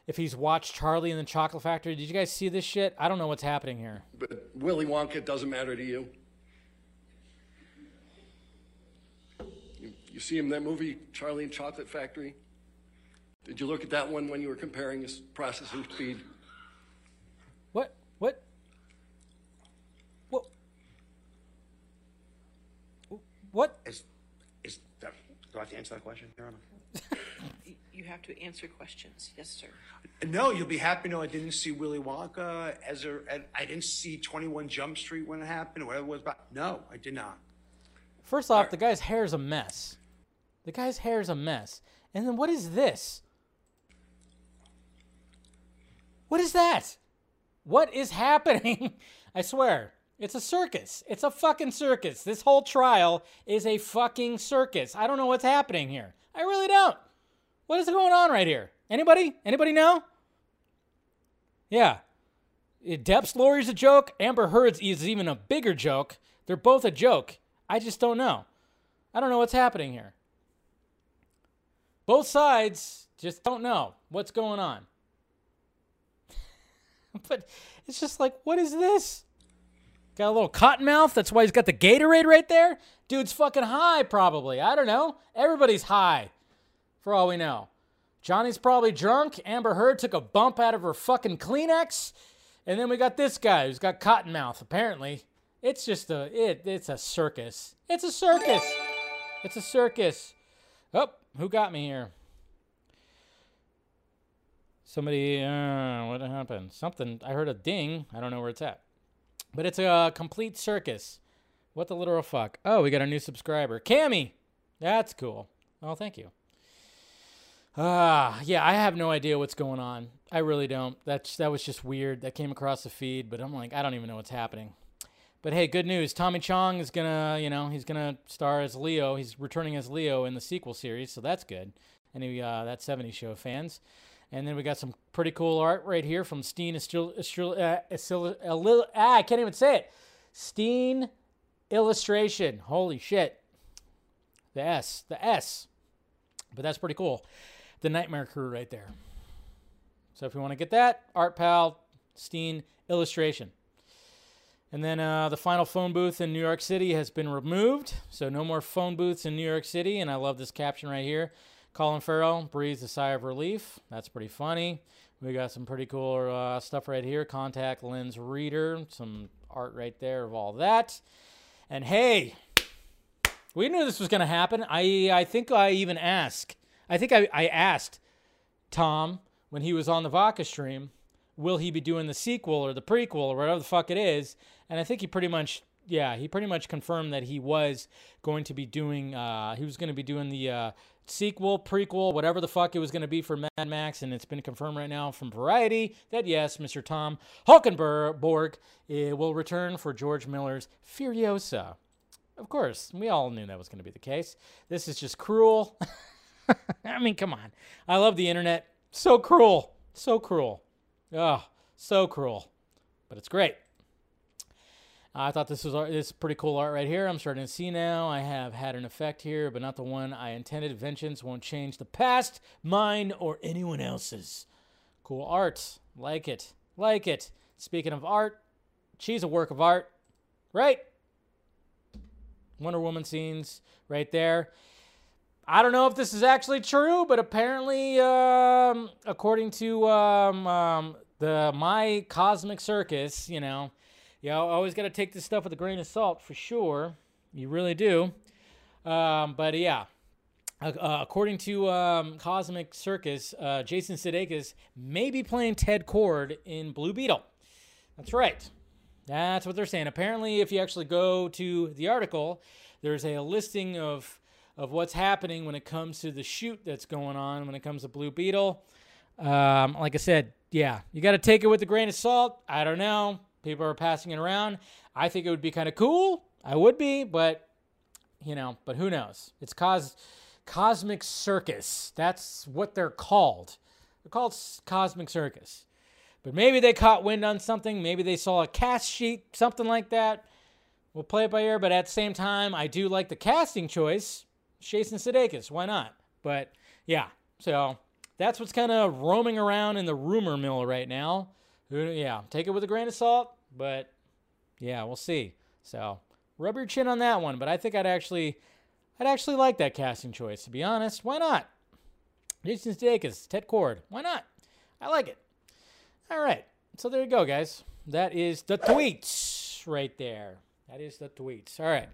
if he's watched Charlie and the Chocolate Factory. Did you guys see this shit? I don't know what's happening here. But Willy Wonka doesn't matter to you. You, you see him in that movie, Charlie and Chocolate Factory? Did you look at that one when you were comparing his processing speed? What? What? What? What? Is, is that, do I have to answer that question, Your Honor? You have to answer questions. Yes, sir. No, you'll be happy to know I didn't see Willy Wonka as a, and I didn't see 21 Jump Street when it happened, or whatever it was about. No, I did not. First off, the guy's hair is a mess. The guy's hair is a mess. And then what is this? What is that? What is happening? I swear, it's a circus. It's a fucking circus. This whole trial is a fucking circus. I don't know what's happening here. I really don't. What is going on right here? Anybody? Anybody know? Yeah. Depp's lawyer's a joke. Amber Heard's is even a bigger joke. They're both a joke. I just don't know. I don't know what's happening here. Both sides just don't know what's going on. but it's just like, what is this? Got a little cotton mouth. That's why he's got the Gatorade right there. Dude's fucking high, probably. I don't know. Everybody's high, for all we know. Johnny's probably drunk. Amber Heard took a bump out of her fucking Kleenex. And then we got this guy who's got cotton mouth, apparently. It's just a it it's a circus. It's a circus. It's a circus. Oh, who got me here? Somebody uh what happened? Something I heard a ding. I don't know where it's at. But it's a complete circus. What the literal fuck? Oh, we got a new subscriber. Cammy. That's cool. Oh, thank you. Ah, yeah, I have no idea what's going on. I really don't. That's that was just weird. That came across the feed, but I'm like, I don't even know what's happening. But hey, good news. Tommy Chong is gonna, you know, he's gonna star as Leo. He's returning as Leo in the sequel series, so that's good. Any uh, that 70s show fans. And then we got some pretty cool art right here from Steen Estil, Estil, uh, Estil, ah, I can't even say it. Steen Illustration. Holy shit. The S. The S. But that's pretty cool. The Nightmare Crew right there. So if you want to get that, Art Pal, Steen Illustration. And then uh, the final phone booth in New York City has been removed. So no more phone booths in New York City. And I love this caption right here. Colin Farrell breathes a sigh of relief. That's pretty funny. We got some pretty cool uh, stuff right here. Contact lens reader. Some art right there of all that. And hey, we knew this was going to happen. I I think I even asked. I think I, I asked Tom when he was on the Vodka stream, will he be doing the sequel or the prequel or whatever the fuck it is? And I think he pretty much yeah, he pretty much confirmed that he was going to be doing. Uh, he was going to be doing the uh, sequel, prequel, whatever the fuck it was going to be for Mad Max, and it's been confirmed right now from Variety that yes, Mr. Tom Holkenborg uh, will return for George Miller's Furiosa. Of course, we all knew that was going to be the case. This is just cruel. I mean, come on. I love the internet. So cruel. So cruel. Oh, so cruel. But it's great. I thought this was this is pretty cool art right here. I'm starting to see now. I have had an effect here, but not the one I intended. Vengeance won't change the past, mine or anyone else's. Cool art. Like it. Like it. Speaking of art, she's a work of art, right? Wonder Woman scenes right there. I don't know if this is actually true, but apparently, um, according to um, um, the My Cosmic Circus, you know, you know, always got to take this stuff with a grain of salt for sure. You really do. Um, but yeah, uh, according to um, Cosmic Circus, uh, Jason Sudeikis may be playing Ted Kord in Blue Beetle. That's right. That's what they're saying. Apparently, if you actually go to the article, there's a listing of of what's happening when it comes to the shoot that's going on when it comes to Blue Beetle. Um, like I said, yeah, you got to take it with a grain of salt. I don't know. People are passing it around. I think it would be kind of cool. I would be, but you know, but who knows? It's cos Cosmic Circus. That's what they're called. They're called Cosmic Circus. But maybe they caught wind on something. Maybe they saw a cast sheet, something like that. We'll play it by ear, but at the same time, I do like the casting choice. Jason Sudeikis, why not? But yeah, so that's what's kind of roaming around in the rumor mill right now. Yeah, take it with a grain of salt, but yeah, we'll see. So rub your chin on that one. But I think I'd actually, I'd actually like that casting choice. To be honest, why not? Jason Sudeikis, Ted Kord, why not? I like it. All right, so there you go, guys. That is the tweets right there. That is the tweets. All right.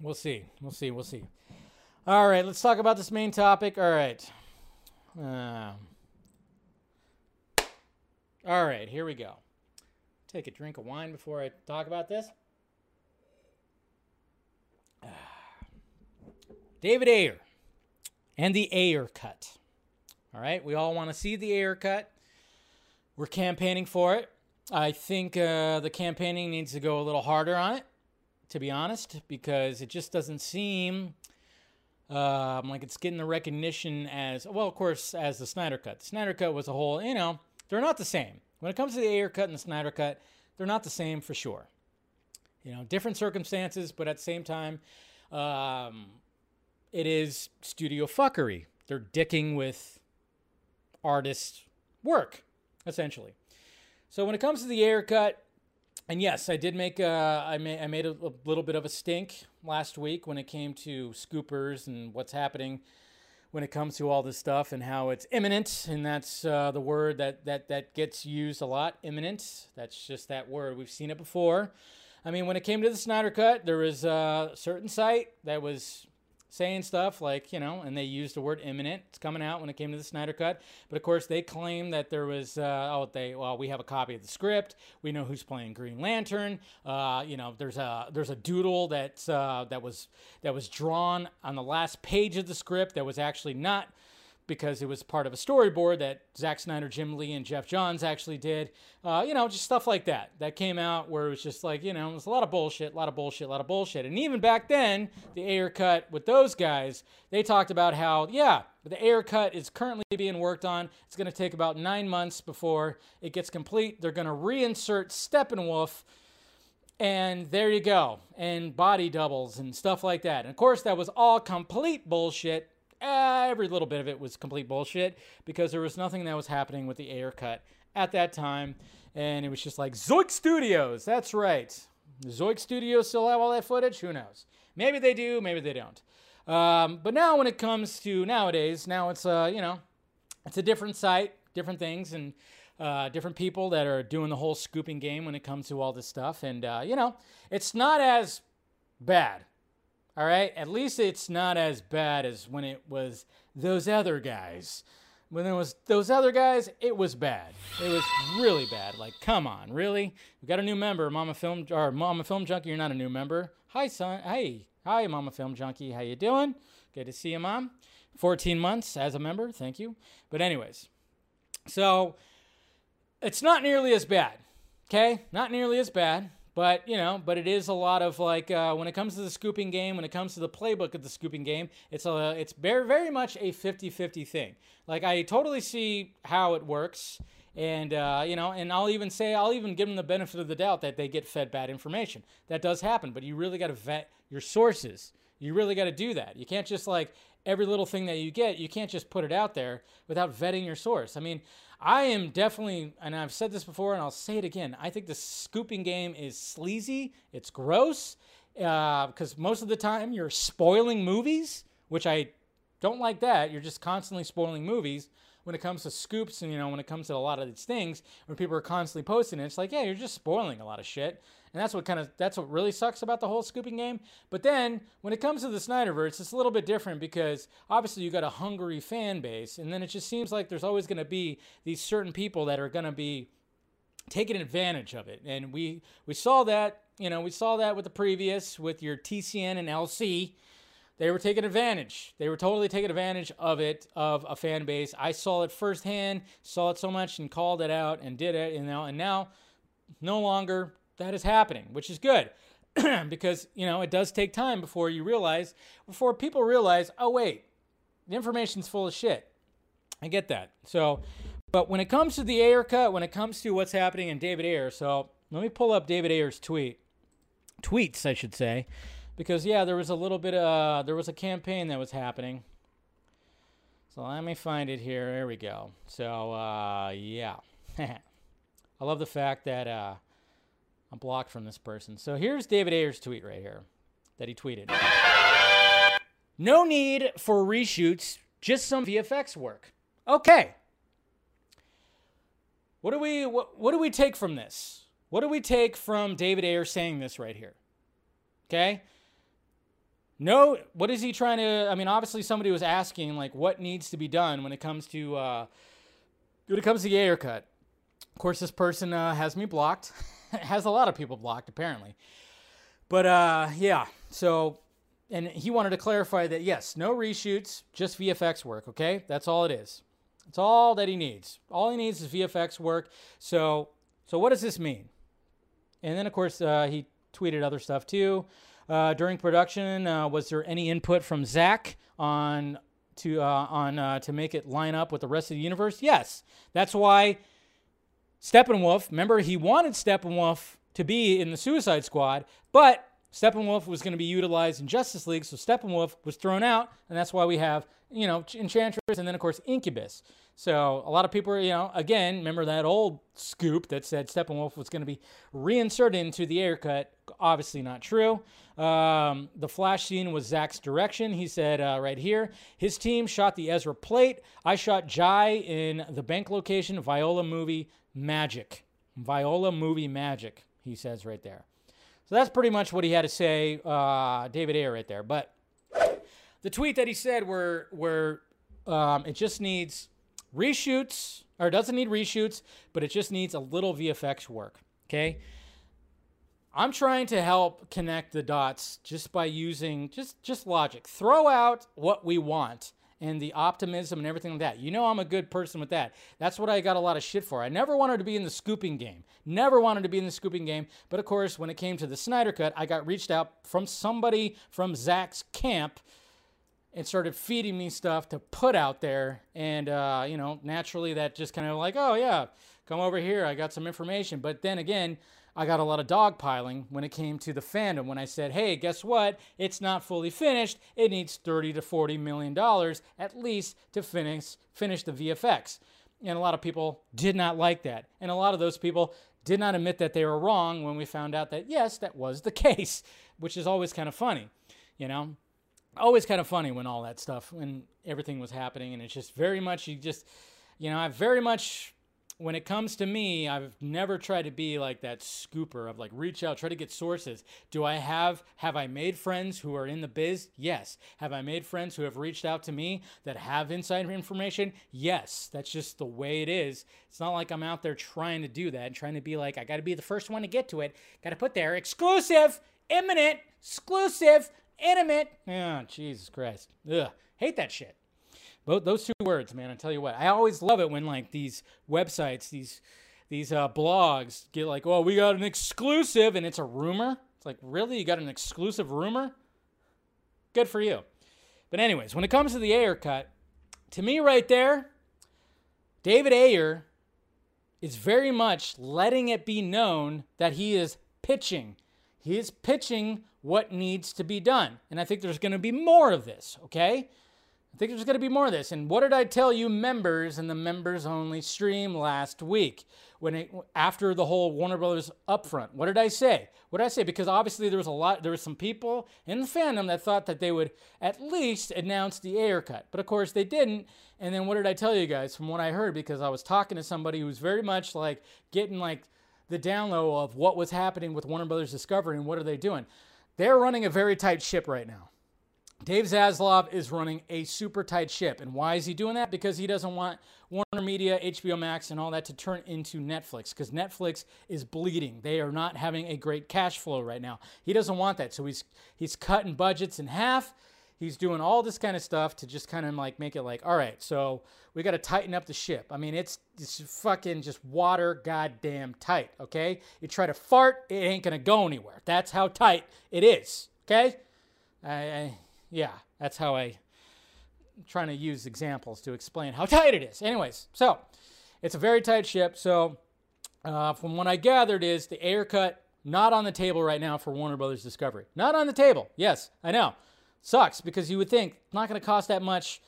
We'll see. We'll see. We'll see. All right, let's talk about this main topic. All right. Um, all right, here we go. Take a drink of wine before I talk about this. David Ayer and the Ayer cut. All right, we all want to see the Ayer cut. We're campaigning for it. I think uh, the campaigning needs to go a little harder on it, to be honest, because it just doesn't seem um, like it's getting the recognition as well. Of course, as the Snyder Cut. The Snyder Cut was a whole. You know, they're not the same. When it comes to the Ayer Cut and the Snyder Cut, they're not the same for sure. You know, different circumstances, but at the same time, um, it is studio fuckery. They're dicking with artists' work, essentially. So when it comes to the Ayer Cut, and yes, I did make uh, I made I made a, a little bit of a stink last week when it came to scoopers and what's happening when it comes to all this stuff and how it's imminent, and that's uh, the word that that that gets used a lot. Imminent. That's just that word. We've seen it before. I mean, when it came to the Snyder Cut, there was a certain site that was saying stuff like, you know, and they used the word imminent. It's coming out when it came to the Snyder Cut. But of course, they claim that there was, uh, oh, they, well, we have a copy of the script. We know who's playing Green Lantern. Uh, you know, there's a there's a doodle that's uh, that was that was drawn on the last page of the script that was actually not because it was part of a storyboard that Zack Snyder, Jim Lee, and Geoff Johns actually did. Uh, you know, just stuff like that. That came out where it was just like, you know, it was a lot of bullshit, a lot of bullshit, a lot of bullshit. And even back then, the Ayer cut with those guys, they talked about how, yeah, the Ayer cut is currently being worked on. It's going to take about nine months before it gets complete. They're going to reinsert Steppenwolf and there you go. And body doubles and stuff like that. And of course, that was all complete bullshit. Every little bit of it was complete bullshit because there was nothing that was happening with the Ayer cut at that time. And it was just like Zoic Studios. That's right. Zoic Studios still have all that footage? Who knows? Maybe they do, maybe they don't. Um, but now, when it comes to nowadays, now it's uh, you know, it's a different site, different things, and uh, different people that are doing the whole scooping game when it comes to all this stuff. And uh, you know, it's not as bad. All right, at least it's not as bad as when it was those other guys. when it was those other guys, it was bad. It was really bad. Like, come on, really? We got a new member, Mama Film or Mama Film Junkie. You're not a new member. Hi, son. Hey, hi, Mama Film Junkie. How you doing? Good to see you, Mom. 14 months as a member. Thank you. But anyways, so it's not nearly as bad. Okay, not nearly as bad. But you know, but it is a lot of like uh, when it comes to the scooping game, when it comes to the playbook of the scooping game, it's a it's very very much a 50-50 thing. Like I totally see how it works, and uh, you know, and I'll even say I'll even give them the benefit of the doubt that they get fed bad information. That does happen, but you really got to vet your sources. You really got to do that. You can't just like every little thing that you get, you can't just put it out there without vetting your source. I mean, I am definitely, and I've said this before, and I'll say it again. I think the scooping game is sleazy. It's gross because uh, most of the time you're spoiling movies, which I don't like. That you're just constantly spoiling movies when it comes to scoops, and you know when it comes to a lot of these things, when people are constantly posting it, it's like, yeah, you're just spoiling a lot of shit. And that's what kind of that's what really sucks about the whole scooping game. But then when it comes to the Snyderverse, it's a little bit different because obviously you got a hungry fan base, and then it just seems like there's always going to be these certain people that are going to be taking advantage of it. And we we saw that, you know, we saw that with the previous with your TCN and LC. They were taking advantage. They were totally taking advantage of it, of a fan base. I saw it firsthand, saw it so much and called it out and did it, you know, and now no longer that is happening, which is good. because, you know, it does take time before you realize, before people realize, oh, wait, the information's full of shit. I get that. So, but when it comes to the Ayer cut, when it comes to what's happening in David Ayer, so let me pull up David Ayer's tweet, tweets, I should say, because yeah, there was a little bit of, uh, there was a campaign that was happening. So let me find it here. There we go. So, uh, yeah. I love the fact that, uh, I'm blocked from this person. So here's David Ayer's tweet right here that he tweeted. No need for reshoots, just some VFX work. Okay. What do we what, what do we take from this? What do we take from David Ayer saying this right here? Okay? No, what is he trying to I mean obviously somebody was asking like what needs to be done when it comes to uh when it comes to the Ayer cut. Of course this person uh, has me blocked. has a lot of people blocked apparently. But uh, yeah, so and he wanted to clarify that yes, no reshoots, just VFX work. Okay, that's all it is. That's all that he needs. All he needs is VFX work. So so what does this mean? And then of course uh, he tweeted other stuff too. Uh, during production, uh, was there any input from Zach on to uh, on uh, to make it line up with the rest of the universe? Yes, that's why Steppenwolf, remember, he wanted Steppenwolf to be in the Suicide Squad, but Steppenwolf was going to be utilized in Justice League, so Steppenwolf was thrown out, and that's why we have, you know, Enchantress and then, of course, Incubus. So a lot of people are, you know, again, remember that old scoop that said Steppenwolf was going to be reinserted into the Ayer cut? Obviously not true. Um, the flash scene was Zach's direction. He said uh, right here, his team shot the Ezra plate. I shot Jai in the bank location, Viola movie, magic. Viola movie magic, he says right there. So that's pretty much what he had to say, uh, David Ayer right there. But the tweet that he said where where um, it just needs reshoots, or doesn't need reshoots, but it just needs a little VFX work. Okay. I'm trying to help connect the dots just by using just just logic. Throw out what we want and the optimism and everything like that. You know, I'm a good person with that. That's what I got a lot of shit for. I never wanted to be in the scooping game. Never wanted to be in the scooping game. But of course, when it came to the Snyder Cut, I got reached out from somebody from Zach's camp and started feeding me stuff to put out there. And, uh, you know, naturally that just kind of like, oh, yeah, come over here. I got some information. But then again, I got a lot of dogpiling when it came to the fandom when I said, hey, guess what? It's not fully finished. It needs 30 to 40 million dollars at least to finish finish the VFX. And a lot of people did not like that. And a lot of those people did not admit that they were wrong when we found out that yes, that was the case, which is always kind of funny, you know? Always kind of funny when all that stuff when everything was happening and it's just very much you just you know, I very much when it comes to me, I've never tried to be like that scooper of like reach out, try to get sources. Do I have have I made friends who are in the biz? Yes. Have I made friends who have reached out to me that have inside information? Yes. That's just the way it is. It's not like I'm out there trying to do that and trying to be like I got to be the first one to get to it. Got to put there exclusive, imminent, exclusive, intimate. Oh, Jesus Christ. Ugh. Hate that shit. Both those two words, man. I tell you what, I always love it when like these websites, these these uh, blogs get like, oh, we got an exclusive, and it's a rumor. It's like, really, you got an exclusive rumor? Good for you. But anyways, when it comes to the Ayer cut, to me right there, David Ayer is very much letting it be known that he is pitching. He is pitching what needs to be done. And I think there's going to be more of this, okay? I think there's going to be more of this. And what did I tell you members in the members only stream last week when it, after the whole Warner Brothers upfront? What did I say? What did I say? Because obviously there was a lot there were some people in the fandom that thought that they would at least announce the Ayer cut. But of course they didn't. And then what did I tell you guys from what I heard because I was talking to somebody who was very much like getting like the down low of what was happening with Warner Brothers Discovery and what are they doing? They're running a very tight ship right now. Dave Zaslav is running a super tight ship. And why is he doing that? Because he doesn't want Warner Media, HBO Max, and all that to turn into Netflix because Netflix is bleeding. They are not having a great cash flow right now. He doesn't want that. So he's he's cutting budgets in half. He's doing all this kind of stuff to just kind of like make it like, all right, so we got to tighten up the ship. I mean, it's it's fucking just water goddamn tight, okay? You try to fart, it ain't gonna go anywhere. That's how tight it is, okay? I, I yeah, that's how I'm trying to use examples to explain how tight it is. Anyways, so it's a very tight ship. So uh, from what I gathered is the Ayer cut not on the table right now for Warner Brothers Discovery. Not on the table. Yes, I know. Sucks because you would think not going to cost that much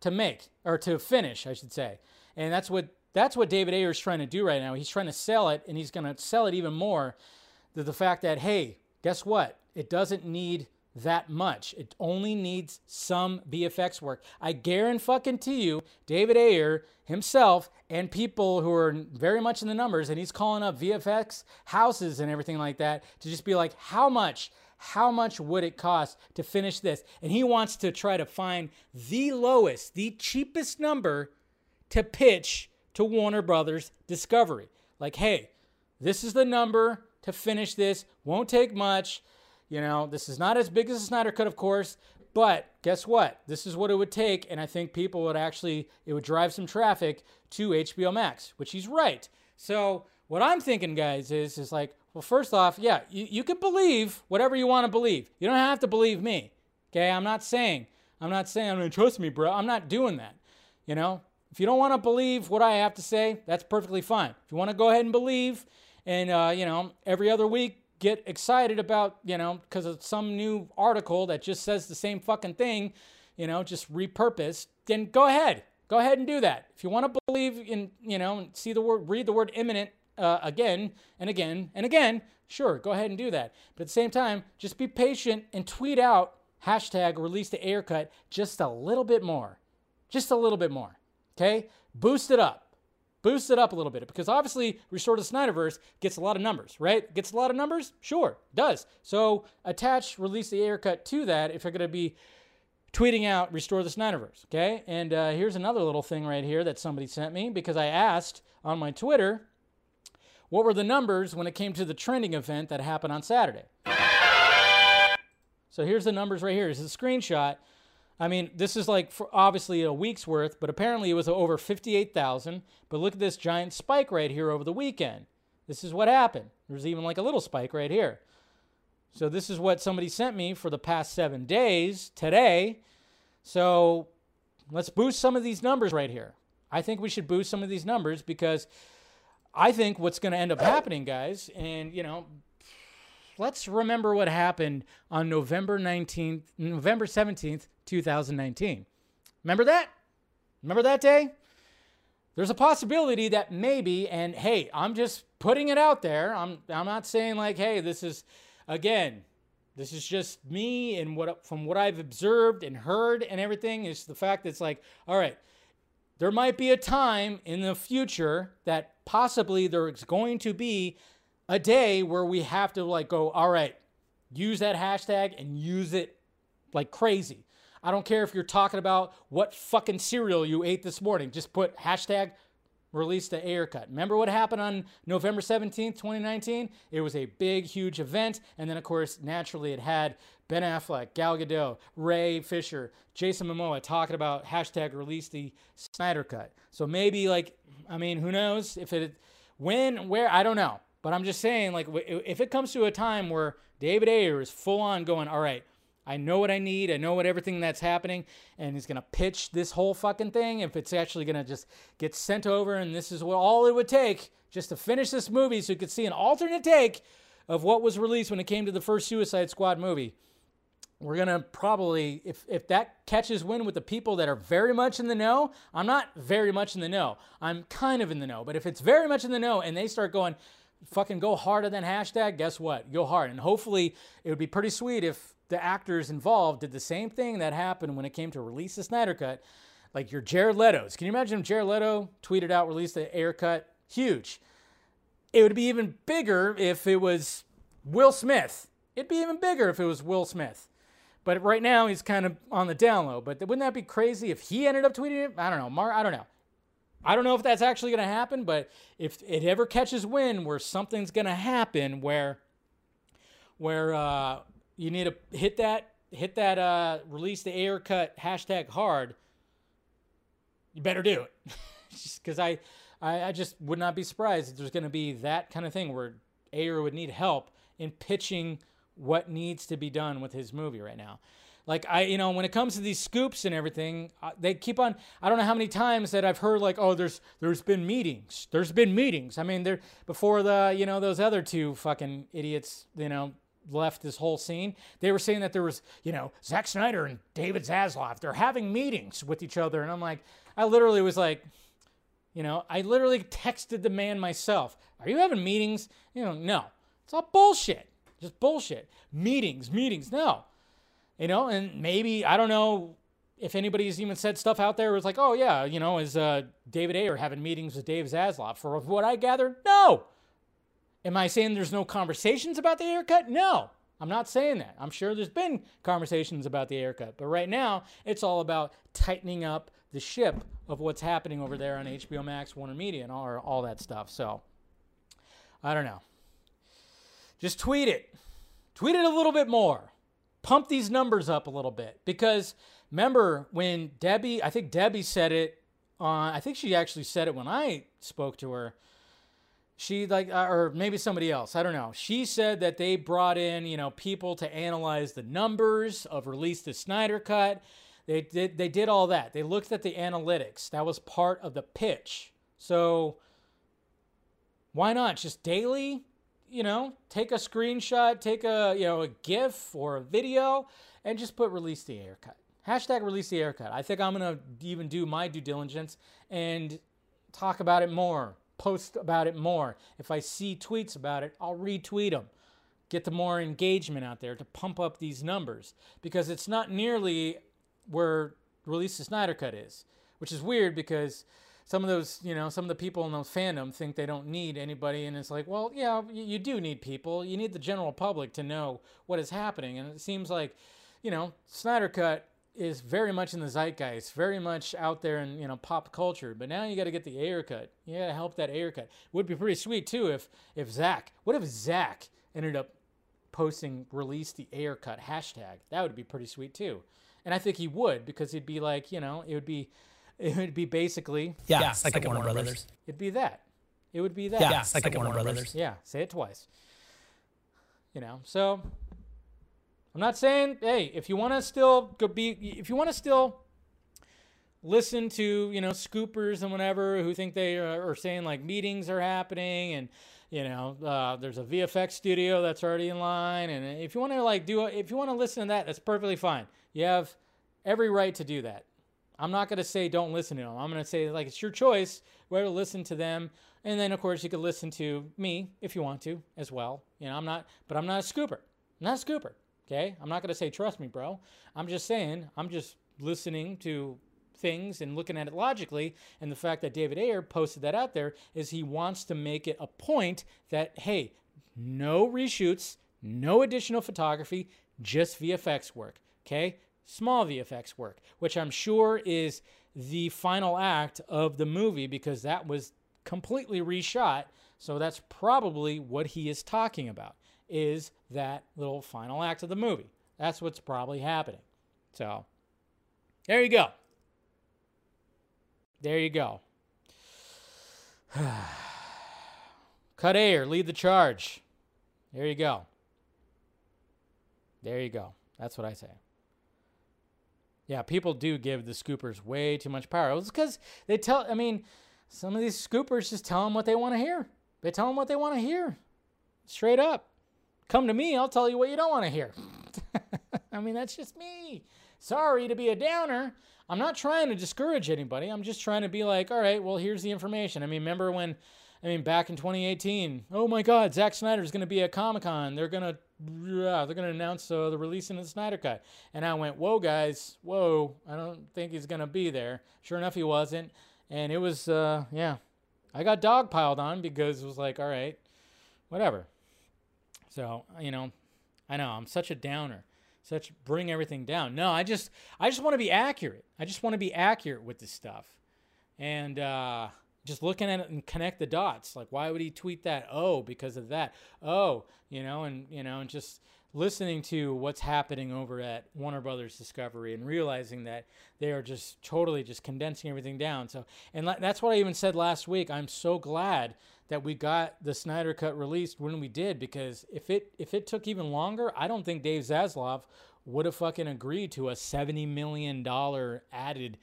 to make or to finish, I should say. And that's what that's what David Ayer is trying to do right now. He's trying to sell it, and he's going to sell it even more. To the fact that hey, guess what? It doesn't need that much. It only needs some VFX work. I guarantee you, David Ayer himself and people who are very much in the numbers, and he's calling up VFX houses and everything like that to just be like, how much? How much would it cost to finish this? And he wants to try to find the lowest, the cheapest number to pitch to Warner Brothers Discovery. Like, hey, this is the number to finish this. Won't take much. You know, this is not as big as a Snyder Cut, of course, but guess what? This is what it would take, and I think people would actually, it would drive some traffic to HBO Max, which he's right. So what I'm thinking, guys, is is like, well, first off, yeah, you, you can believe whatever you want to believe. You don't have to believe me. Okay, I'm not saying, I'm not saying, I'm gonna trust me, bro. I'm not doing that. You know, if you don't want to believe what I have to say, that's perfectly fine. If you want to go ahead and believe, and uh, you know, every other week get excited about, you know, because of some new article that just says the same fucking thing, you know, just repurposed, then go ahead. Go ahead and do that. If you want to believe in, you know, see the word, read the word imminent uh, again and again and again, sure, go ahead and do that. But at the same time, just be patient and tweet out hashtag release the Ayer cut just a little bit more. Just a little bit more. Okay? Boost it up boost it up a little bit because obviously Restore the Snyderverse gets a lot of numbers, right? Gets a lot of numbers? Sure, does. So attach release the Ayer cut to that if you're going to be tweeting out Restore the Snyderverse, okay? And uh, here's another little thing right here that somebody sent me because I asked on my Twitter what were the numbers when it came to the trending event that happened on Saturday. So here's the numbers right here. This is a screenshot. I mean, this is like obviously a week's worth, but apparently it was over 58,000. But look at this giant spike right here over the weekend. This is what happened. There's even like a little spike right here. So this is what somebody sent me for the past seven days today. So let's boost some of these numbers right here. I think we should boost some of these numbers because I think what's going to end up happening, guys, and you know, let's remember what happened on November 19th, November 17th, 2019. Remember that? Remember that day? There's a possibility that maybe, and hey, I'm just putting it out there. I'm I'm not saying like, hey, this is again, this is just me and what from what I've observed and heard and everything is the fact that it's like, all right, there might be a time in the future that possibly there's going to be a day where we have to like go, all right, use that hashtag and use it like crazy. I don't care if you're talking about what fucking cereal you ate this morning. Just put hashtag release the Ayer cut. Remember what happened on November 17th, 2019? It was a big, huge event. And then, of course, naturally, it had Ben Affleck, Gal Gadot, Ray Fisher, Jason Momoa talking about hashtag release the Snyder cut. So maybe, like, I mean, who knows if it, when, where, I don't know. But I'm just saying, like, if it comes to a time where David Ayer is full on going, all right, I know what I need. I know what everything that's happening. And he's to pitch this whole fucking thing. If it's actually to just get sent over, and this is what all it would take just to finish this movie so you could see an alternate take of what was released when it came to the first Suicide Squad movie. We're to probably, if, if that catches wind with the people that are very much in the know, I'm not very much in the know. I'm kind of in the know. But if it's very much in the know and they start going, fucking go harder than hashtag, guess what? Go hard. And hopefully it would be pretty sweet if the actors involved did the same thing that happened when it came to release the Snyder Cut. Like your Jared Leto's. Can you imagine if Jared Leto tweeted out, release the Ayer cut? Huge. It would be even bigger if it was Will Smith. It'd be even bigger if it was Will Smith. But right now he's kind of on the down low. But wouldn't that be crazy if he ended up tweeting it? I don't know. Mar, I don't know. I don't know if that's actually going to happen, but if it ever catches wind where something's going to happen where where uh, you need to hit that hit that uh, release the Ayer cut hashtag hard. You better do it, because I, I I just would not be surprised if there's going to be that kind of thing where Ayer would need help in pitching what needs to be done with his movie right now. Like I, you know, when it comes to these scoops and everything, they keep on. I don't know how many times that I've heard like, oh, there's there's been meetings. There's been meetings. I mean, there before the you know those other two fucking idiots, you know, left this whole scene, they were saying that there was, you know, Zack Snyder and David Zaslav, they're having meetings with each other. And I'm like, I literally was like, you know, I literally texted the man myself, Are you having meetings? You know, no. It's all bullshit. Just bullshit. Meetings, meetings. No. You know, and maybe, I don't know if anybody's even said stuff out there was like, oh, yeah, you know, is uh, David Ayer having meetings with Dave Zaslav? For what I gathered, no. Am I saying there's no conversations about the Ayer cut? No, I'm not saying that. I'm sure there's been conversations about the Ayer cut, but right now it's all about tightening up the ship of what's happening over there on HBO Max, Warner Media, and all, all that stuff. So I don't know. Just tweet it. Tweet it a little bit more. Pump these numbers up a little bit because remember when Debbie, I think Debbie said it on, I think she actually said it when I spoke to her. She like uh, or maybe somebody else i don't know. She said that they brought in you know people to analyze the numbers of release the snyder cut. They did they did all that. They looked at the analytics. That was part of the pitch. So why not? Just daily you know take a screenshot take a you know a gif or a video and just put release the Ayer cut hashtag release the Ayer cut i think i'm gonna even do my due diligence and talk about it more post about it more. If I see tweets about it, I'll retweet them. Get the more engagement out there to pump up these numbers because it's not nearly where Release the Snyder Cut is, which is weird because some of those, you know, some of the people in those fandom think they don't need anybody, and it's like, well, yeah, you do need people. You need the general public to know what is happening, and it seems like, you know, Snyder Cut is very much in the zeitgeist, very much out there in you know pop culture. But now you got to get the Ayer cut. You got to help that Ayer cut. Would be pretty sweet too if if Zack. What if Zack ended up posting release the Ayer cut hashtag? That would be pretty sweet too. And I think he would because he'd be like you know it would be it would be basically yeah, yeah like, like Warner, Warner Brothers. Brothers. It'd be that. It would be that. Yeah, like, like Warner, Warner Brothers. Brothers. Yeah, say it twice. You know, so I'm not saying, hey, if you want to still go be, if you want to still listen to, you know, scoopers and whatever who think they are, are saying like meetings are happening and, you know, uh, there's a VFX studio that's already in line. And if you want to like do, if you want to listen to that, that's perfectly fine. You have every right to do that. I'm not going to say don't listen to them. I'm going to say like it's your choice whether to listen to them. And then of course you could listen to me if you want to as well. You know, I'm not, but I'm not a scooper. I'm not a scooper. Okay? I'm not going to say trust me, bro. I'm just saying, I'm just listening to things and looking at it logically, and the fact that David Ayer posted that out there is he wants to make it a point that hey, no reshoots, no additional photography, just VFX work. Okay, small VFX work, which I'm sure is the final act of the movie because that was completely reshot. So that's probably what he is talking about is that little final act of the movie. That's what's probably happening. So there you go. There you go. Cut Ayer, lead the charge. There you go. There you go. That's what I say. Yeah, people do give the scoopers way too much power. It's because they tell, I mean, some of these scoopers just tell them what they want to hear. They tell them what they want to hear. Straight up. Come to me, I'll tell you what you don't want to hear. I mean, that's just me. Sorry to be a downer. I'm not trying to discourage anybody. I'm just trying to be like, all right, well, here's the information. I mean, remember when, I mean, back in 2018, oh my God, Zack Snyder's going to be at Comic Con. They're going to, yeah, they're going to announce uh, the releasing of the Snyder Cut. And I went, whoa, guys, whoa, I don't think he's going to be there. Sure enough, he wasn't. And it was, uh, yeah, I got dogpiled on because it was like, all right, whatever. So, you know, I know I'm such a downer such bring everything down. No, I just I just want to be accurate. I just want to be accurate with this stuff, and uh, just looking at it and connect the dots. Like, why would he tweet that? Oh, because of that. Oh, you know, and you know, and just listening to what's happening over at Warner Brothers Discovery and realizing that they are just totally just condensing everything down. So, and that's what I even said last week. I'm so glad that we got the Snyder Cut released when we did because if it if it took even longer, I don't think Dave Zaslav would have fucking agreed to a seventy million dollar added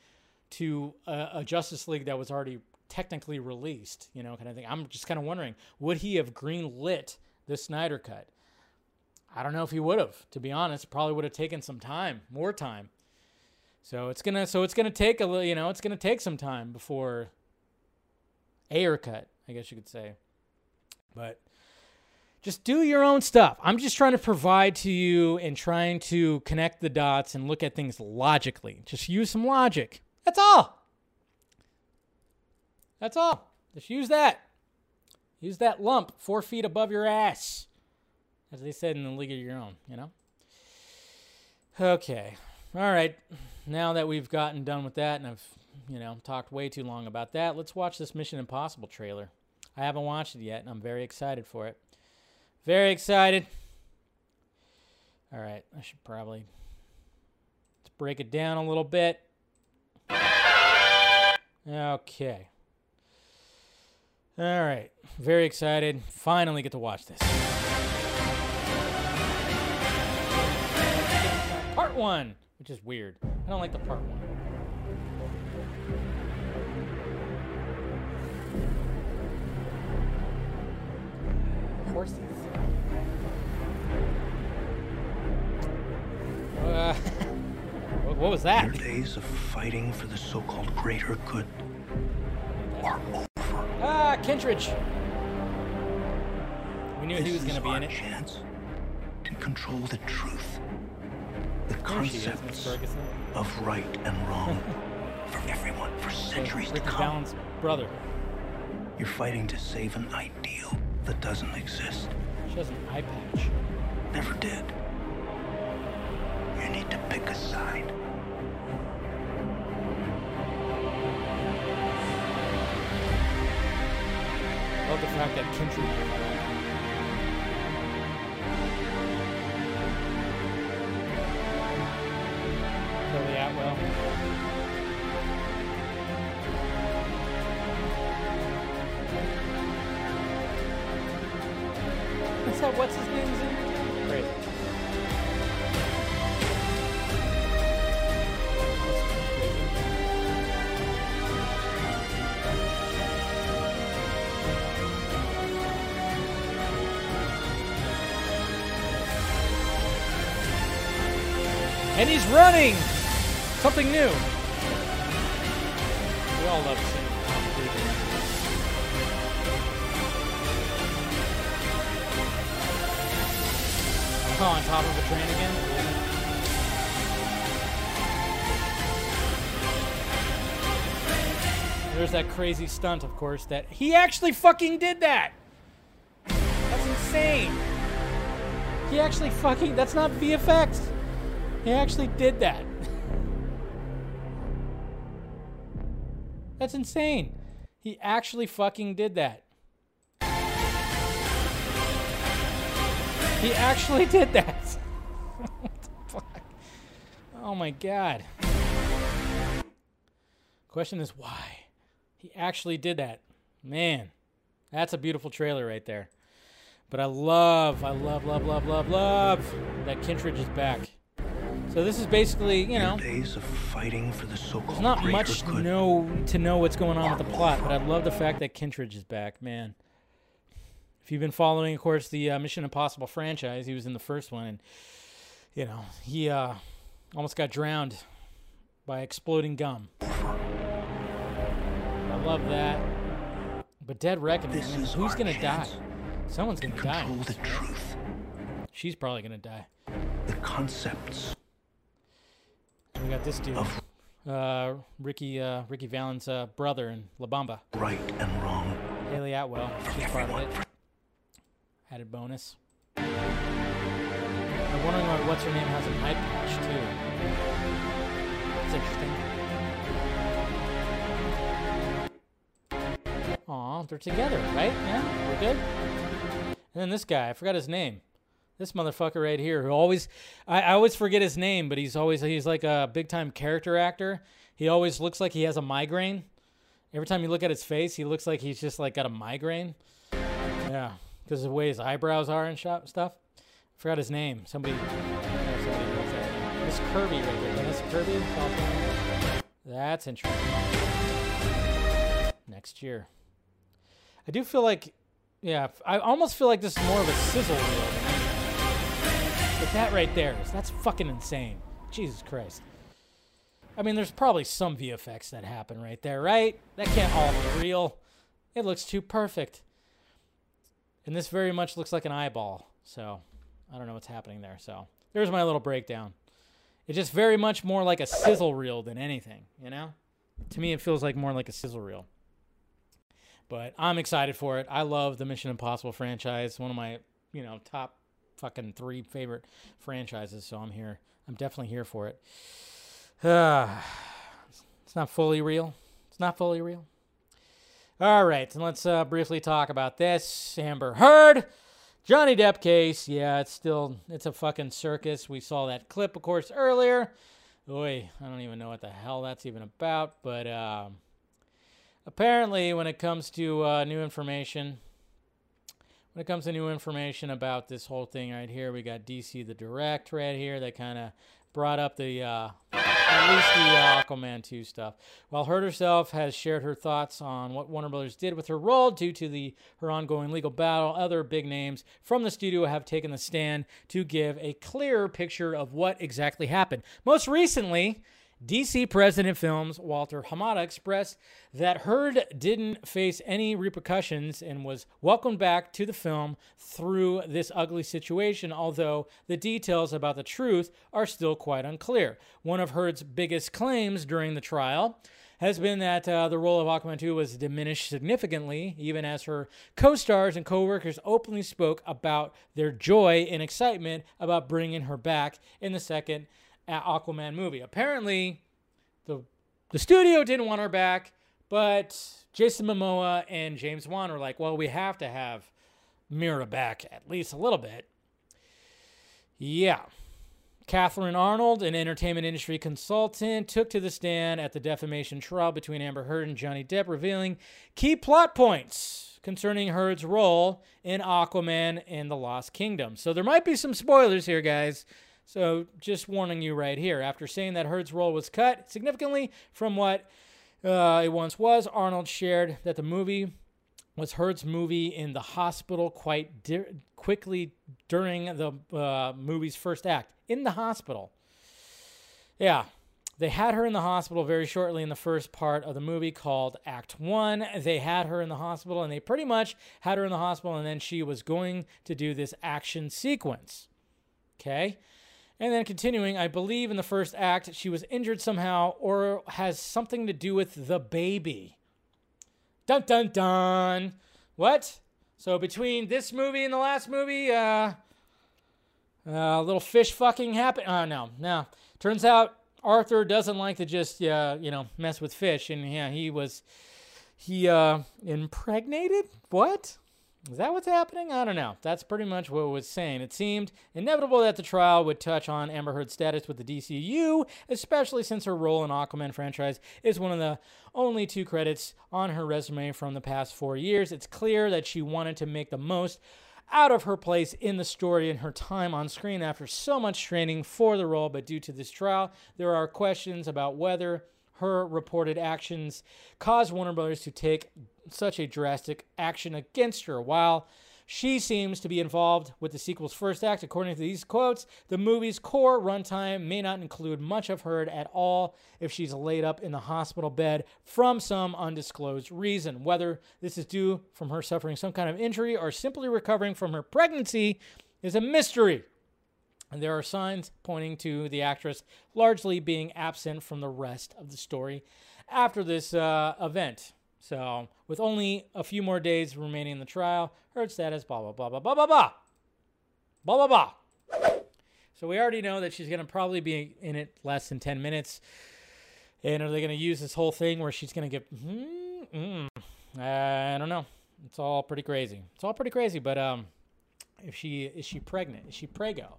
to a, a, Justice League that was already technically released. You know, kind of thing. I'm just kind of wondering, would he have green lit the Snyder Cut? I don't know if he would have. To be honest, probably would have taken some time, more time. So it's gonna so it's gonna take a little, you know, it's gonna take some time before Ayer cut I guess you could say. But just do your own stuff. I'm just trying to provide to you and trying to connect the dots and look at things logically. Just use some logic. That's all. That's all. Just use that. Use that lump four feet above your ass. As they said in the League of Your Own, you know? Okay. All right. Now that we've gotten done with that and I've you know, talked way too long about that. Let's watch this Mission Impossible trailer. I haven't watched it yet, and I'm very excited for it. Very excited. All right, I should probably let's break it down a little bit. Okay. All right, very excited. Finally get to watch this. Part one, which is weird. I don't like the part one. horses. Uh, what was that? Your days of fighting for the so-called greater good are over. Kittridge. We knew this he was going to be in it. chance to control the truth, the concepts of right and wrong for everyone for centuries Ricky to come. Balance brother. You're fighting to save an ideal that doesn't exist. She has an eye patch. Never did. You need to pick a side. Love the fact that. Billy Atwell. And he's running! Something new. We all love seeing. Oh, on top of a train again? There's that crazy stunt, of course, that he actually fucking did that. That's insane. He actually fucking. That's not VFX. He actually did that. That's insane. He actually fucking did that. He actually did that. Oh my god. Question is why? He actually did that. Man, that's a beautiful trailer right there. But I love, I love, love, love, love, love that Kittridge is back. So this is basically, you know, days of fighting for the so-called there's not much good. know to know what's going on with the plot, but I love the fact that Kittridge is back, man. If you've been following, of course, the uh, Mission Impossible franchise, he was in the first one, and you know he uh, almost got drowned by exploding gum. I love that. But Dead Reckoning, This man, who's gonna die? Someone's gonna die. control the truth, She's probably gonna die. the concepts got this dude, uh, Ricky uh, Ricky Valens' uh, brother in La Bamba. right and wrong. Hayley Atwell, she's part of it. Added bonus. I'm wondering why what's her name has an eye patch too. That's interesting. Aw, they're together, right? Yeah, we're good. And then this guy, I forgot his name. This motherfucker right here, who always, I, I always forget his name, but he's always, he's like a big time character actor. He always looks like he has a migraine. Every time you look at his face, he looks like he's just like got a migraine. Yeah, because of the way his eyebrows are and shop, stuff. I forgot his name. Somebody. somebody. Miss Kirby right there. Dennis Kirby. That's interesting. Next year. I do feel like, yeah, I almost feel like this is more of a sizzle reel. That right there is that's fucking insane. Jesus Christ. I mean, there's probably some VFX that happen right there, right? That can't all be real. It looks too perfect. And this very much looks like an eyeball. So I don't know what's happening there. So there's my little breakdown. It's just very much more like a sizzle reel than anything, you know? To me, it feels like more like a sizzle reel. But I'm excited for it. I love the Mission Impossible franchise. One of my, you know, top fucking three favorite franchises. So I'm here. I'm definitely here for it. Uh, it's not fully real. It's not fully real. All right, and let's uh, briefly talk about this Amber Heard, Johnny Depp case. Yeah, it's still it's a fucking circus. We saw that clip, of course, earlier. Oy, I don't even know what the hell that's even about. But uh, apparently, when it comes to uh, new information, when it comes to new information about this whole thing right here, we got DC the Direct right here that kind of brought up the uh, at least the uh, Aquaman 2 stuff. While Heard herself has shared her thoughts on what Warner Brothers did with her role due to the her ongoing legal battle, other big names from the studio have taken the stand to give a clearer picture of what exactly happened. Most recently, DC President Films Walter Hamada expressed that Heard didn't face any repercussions and was welcomed back to the film through this ugly situation, although the details about the truth are still quite unclear. One of Heard's biggest claims during the trial has been that uh, the role of Aquaman 2 was diminished significantly, even as her co stars and co workers openly spoke about their joy and excitement about bringing her back in the second Aquaman movie. Apparently, the the studio didn't want her back, but Jason Momoa and James Wan were like, "Well, we have to have Mera back at least a little bit." Yeah. Kathryn Arnold, an entertainment industry consultant, took to the stand at the defamation trial between Amber Heard and Johnny Depp, revealing key plot points concerning Heard's role in Aquaman and the Lost Kingdom. So there might be some spoilers here, guys. So just warning you right here. After saying that Heard's role was cut significantly from what uh, it once was, Arnold shared that the movie was Heard's movie in the hospital quite di- quickly during the uh, movie's first act. In the hospital. Yeah. They had her in the hospital very shortly in the first part of the movie called Act One. They had her in the hospital, and they pretty much had her in the hospital, and then she was going to do this action sequence. Okay? And then continuing, I believe in the first act, she was injured somehow or has something to do with the baby. Dun dun dun. What? So between this movie and the last movie, uh, a little fish fucking happened. Oh no, no. Turns out Arthur doesn't like to just, uh, you know, mess with fish, and yeah, he was, he uh, impregnated. What? Is that what's happening? I don't know. That's pretty much what it was saying. It seemed inevitable that the trial would touch on Amber Heard's status with the DCU, especially since her role in Aquaman franchise is one of the only two credits on her resume from the past four years. It's clear that she wanted to make the most out of her place in the story and her time on screen after so much training for the role, but due to this trial, there are questions about whether her reported actions caused Warner Brothers to take such a drastic action against her. While she seems to be involved with the sequel's first act, according to these quotes, the movie's core runtime may not include much of her at all if she's laid up in the hospital bed from some undisclosed reason. Whether this is due from her suffering some kind of injury or simply recovering from her pregnancy is a mystery. And there are signs pointing to the actress largely being absent from the rest of the story after this uh, event. So, with only a few more days remaining in the trial, Heard status, blah, blah, blah, blah, blah, blah, blah. Blah, blah, blah. So, we already know that she's going to probably be in it less than 10 minutes. And are they going to use this whole thing where she's going to get. Mm, mm, I don't know. It's all pretty crazy. It's all pretty crazy, but um, if she is she pregnant? Is she prego?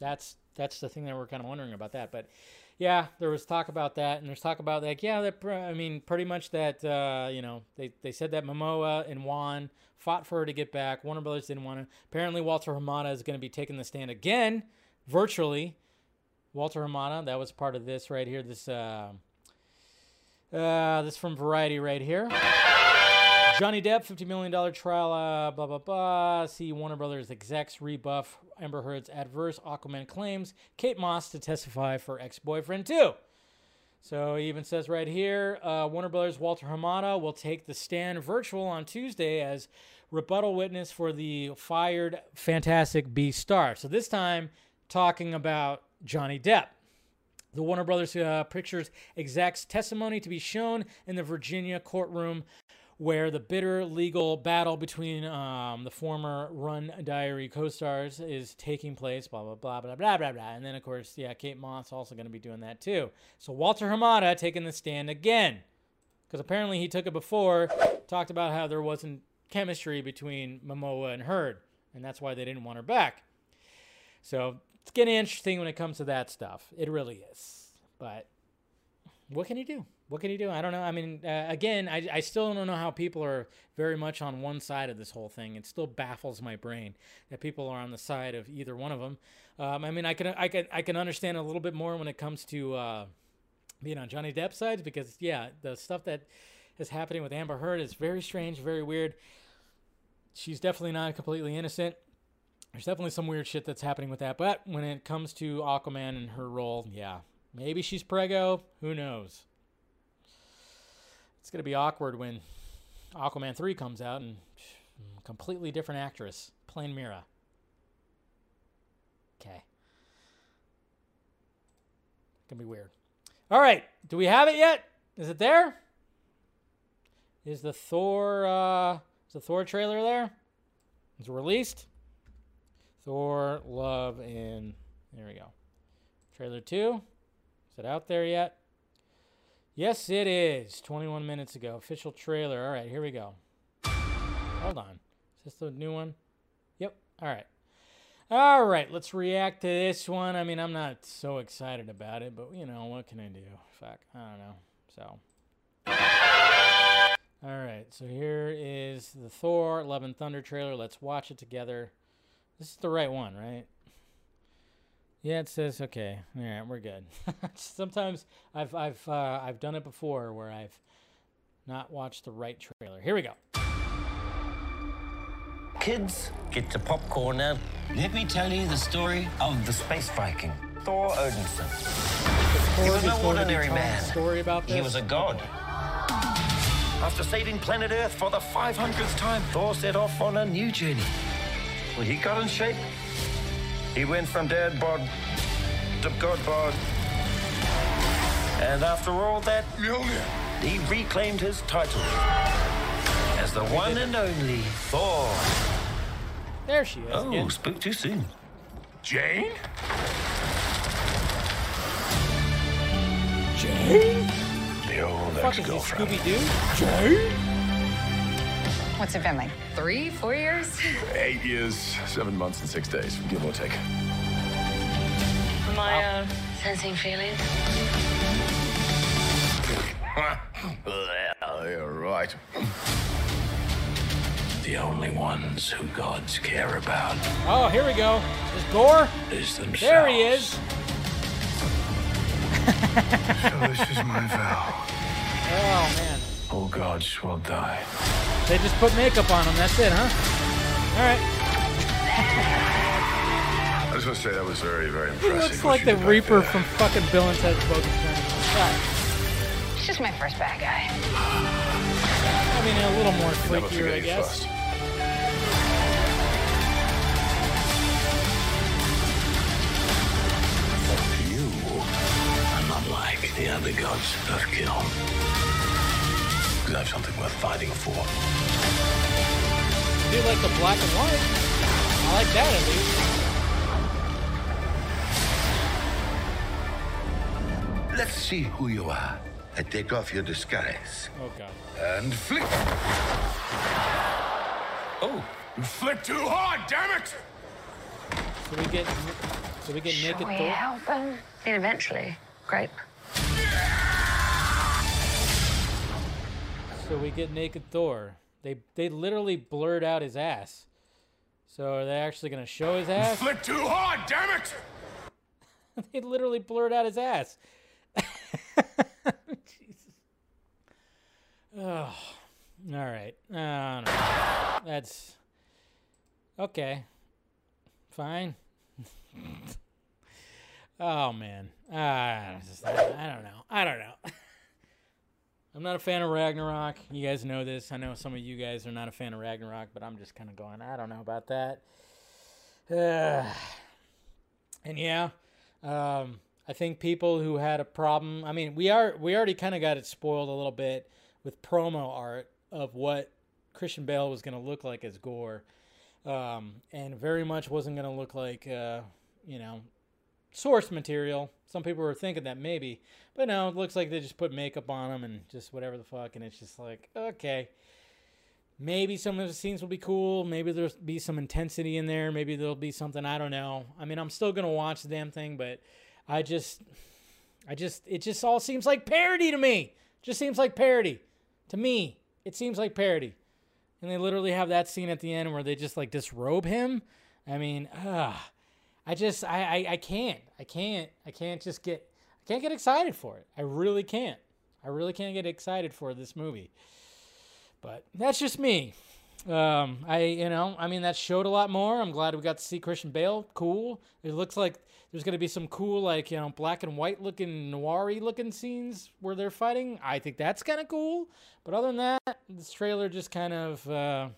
That's that's the thing that we're kind of wondering about that. But yeah, there was talk about that, and there's talk about like yeah, that I mean, pretty much that uh, you know they they said that Momoa and Wan fought for her to get back. Warner Brothers didn't want to. Apparently, Walter Hamada is going to be taking the stand again, virtually. Walter Hamada, that was part of this right here. This uh, uh, this from Variety right here. Johnny Depp, $50 million trial, uh, blah, blah, blah. See Warner Brothers execs rebuff Amber Heard's adverse Aquaman claims. Kate Moss to testify for ex boyfriend, too. So he even says right here uh, Warner Brothers' Walter Hamada will take the stand virtual on Tuesday as rebuttal witness for the fired Fantastic Beast star. So this time, talking about Johnny Depp. The Warner Brothers uh, Pictures exec's testimony to be shown in the Virginia courtroom where the bitter legal battle between um, the former Rum Diary co-stars is taking place. Blah blah blah blah blah blah blah. And then of course, yeah, Kate Moss also going to be doing that too. So Walter Hamada taking the stand again, because apparently he took it before. Talked about how there wasn't chemistry between Momoa and Heard, and that's why they didn't want her back. So it's getting interesting when it comes to that stuff. It really is. But what can you do? What can you do? I don't know. I mean, uh, again, I, I still don't know how people are very much on one side of this whole thing. It still baffles my brain that people are on the side of either one of them. Um, I mean, I can I can I can understand a little bit more when it comes to uh, being on Johnny Depp's side because yeah, the stuff that is happening with Amber Heard is very strange, very weird. She's definitely not completely innocent. There's definitely some weird shit that's happening with that. But when it comes to Aquaman and her role, yeah, maybe she's prego. Who knows? It's going to be awkward when Aquaman 3 comes out and completely different actress playing Mera. Okay. Gonna be weird. All right. Do we have it yet? Is it there? Is the Thor uh is the Thor trailer there? Is it released? Thor, Love, and there we go. Trailer two. Is it out there yet? Yes, it is. 21 minutes ago. Official trailer. All right, here we go. Hold on. Is this the new one? Yep. All right. All right, let's react to this one. I mean, I'm not so excited about it, but you know, what can I do? Fuck. I don't know. So. All right, so here is the Thor Love and Thunder trailer. Let's watch it together. This is the right one, right? Yeah, it says okay. All right, we're good. Sometimes I've I've uh, I've done it before where I've not watched the right trailer. Here we go. Kids, get to popcorn now. Let me tell you the story of the space Viking, Thor Odinson. He was no ordinary man. Story about this? He was a god. After saving planet Earth for the 500th time, Thor set off on a new journey. Well, he got in shape he went from dad bod to god bod. And after all that, he reclaimed his title. as the one and only Thor. There she is. Oh, again. spoke too soon. Jane? Jane? The old Fuck is he, ex-girlfriend. Scooby Doo? Jane? What's it been like? Three, four years? Eight years, seven months, and six days, give or take. Am I uh, sensing feelings? well, you're right. The only ones who gods care about Oh, here we go. Is Gorr? is themselves. There he is. So this is my vow. Oh, man. Oh, All gods will die. They just put makeup on him. That's it, huh? All right. I just want to say that was very, very impressive. He looks like the Reaper there. from fucking Bill and Ted's Bogus Journey. It's just my first bad guy. I mean, a little more Never freakier, I guess. first. You are not the other gods of kill. Because I have something worth fighting for. I do like the black and white. I like that at least. Let's see who you are. I take off your disguise. Oh god. And flick. Oh, you flipped too hard, damn it! So we get, so we get Shall naked we help him? And eventually, grape. So we get naked Thor. They they literally blurred out his ass. So are they actually gonna show his ass? flipped too hard, damn it! they literally blurred out his ass. Jesus. Oh, all right. Don't. That's okay. Fine. oh man. Ah, I don't know. I don't know. I'm not a fan of Ragnarok. You guys know this. I know some of you guys are not a fan of Ragnarok, but I'm just kind of going. I don't know about that. And yeah, um, I think people who had a problem. I mean, we are we already kind of got it spoiled a little bit with promo art of what Christian Bale was going to look like as Gorr, um, and very much wasn't going to look like uh, you know source material. Some people were thinking that maybe, but no, it looks like they just put makeup on them and just whatever the fuck, and it's just like okay. Maybe some of the scenes will be cool. Maybe there'll be some intensity in there. Maybe there'll be something I don't know. I mean, I'm still gonna watch the damn thing, but I just, I just, it just all seems like parody to me. Just seems like parody to me. It seems like parody, and they literally have that scene at the end where they just like disrobe him. I mean, ah, I just, I, I, I can't, I can't, I can't just get, I can't get excited for it. I really can't. I really can't get excited for this movie. But that's just me. Um, I, you know, I mean, that showed a lot more. I'm glad we got to see Christian Bale. Cool. It looks like there's to be some cool, like, you know, black and white looking, noir looking scenes where they're fighting. I think that's kind of cool. But other than that, this trailer just kind of, uh,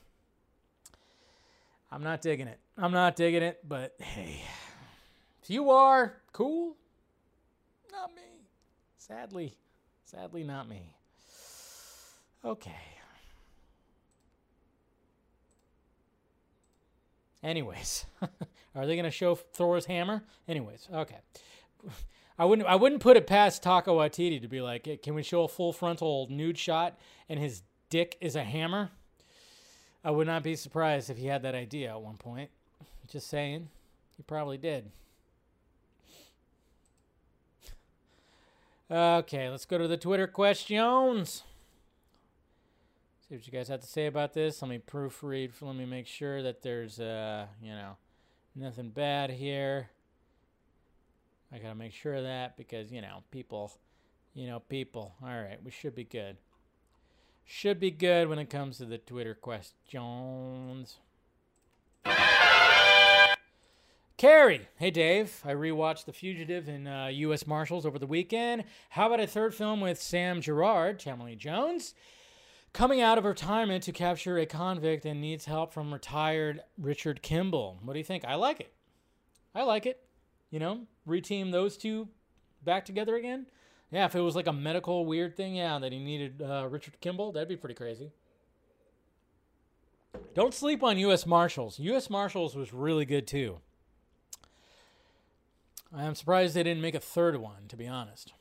I'm not digging it. I'm not digging it, but hey, if you are, cool. Not me. Sadly, sadly, not me. Okay. Anyways, are they going to show Thor's hammer? Anyways, okay. I wouldn't I wouldn't put it past Taika Waititi to be like, "Hey, can we show a full frontal nude shot and his dick is a hammer? I would not be surprised if he had that idea at one point. Just saying, he probably did. Okay, let's go to the Twitter questions. See what you guys have to say about this. Let me proofread. Let me make sure that there's, uh, you know, nothing bad here. I gotta make sure of that because you know people, you know people. All right, we should be good. Should be good when it comes to the Twitter questions. Carrie, hey Dave. I rewatched The Fugitive and uh, U.S. Marshals over the weekend. How about a third film with Sam Gerard, Lee Jones? coming out of retirement to capture a convict and needs help from retired Richard Kimble. What do you think? I like it. I like it. You know, reteam those two back together again. Yeah, if it was like a medical weird thing, yeah, that he needed uh, Richard Kimble, that'd be pretty crazy. Don't sleep on U.S. Marshals. U.S. Marshals was really good too. I'm surprised they didn't make a third one, to be honest.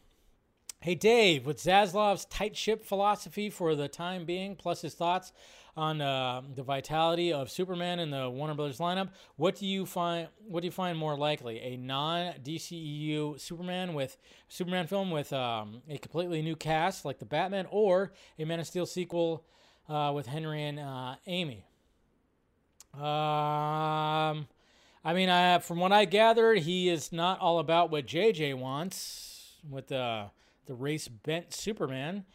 Hey, Dave, with Zaslav's tight ship philosophy for the time being, plus his thoughts on uh, the vitality of Superman in the Warner Brothers lineup, what do you find? What do you find more likely? A non-DCEU Superman with Superman film with um, a completely new cast like the Batman, or a Man of Steel sequel uh, with Henry and uh, Amy? Um, I mean, I, from what I gathered, he is not all about what JJ wants with the the race bent Superman.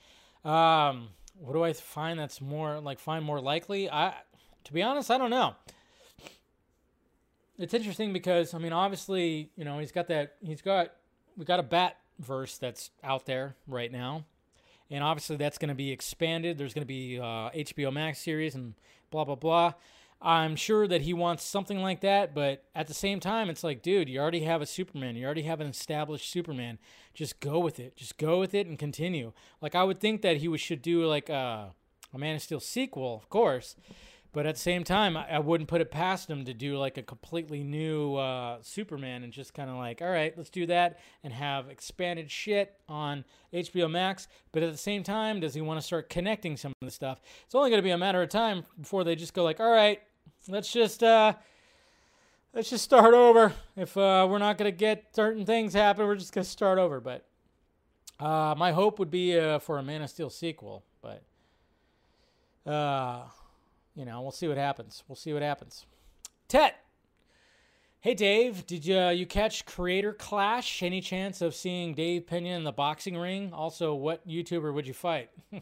Um, what do I find that's more like find more likely? I, to be honest, I don't know. It's interesting because I mean, obviously, you know, he's got that. He's got we got a Bat verse that's out there right now, and obviously that's going to be expanded. There's going to be uh, HBO Max series and blah blah blah. I'm sure that he wants something like that, but at the same time, it's like, dude, you already have a Superman. You already have an established Superman. Just go with it. Just go with it and continue. Like I would think that he should do like a, a Man of Steel sequel, of course, but at the same time, I, I wouldn't put it past him to do like a completely new uh, Superman and just kind of like, all right, let's do that and have expanded shit on HBO Max. But at the same time, does he want to start connecting some of the stuff? It's only going to be a matter of time before they just go like, all right, let's just uh, let's just start over. If uh, we're not going to get certain things happen, we're just going to start over. But uh, my hope would be uh, for a Man of Steel sequel, but uh, you know, we'll see what happens. We'll see what happens. Tet. Hey Dave, did you you catch Creator Clash? Any chance of seeing Dave Pena in the boxing ring? Also, what YouTuber would you fight?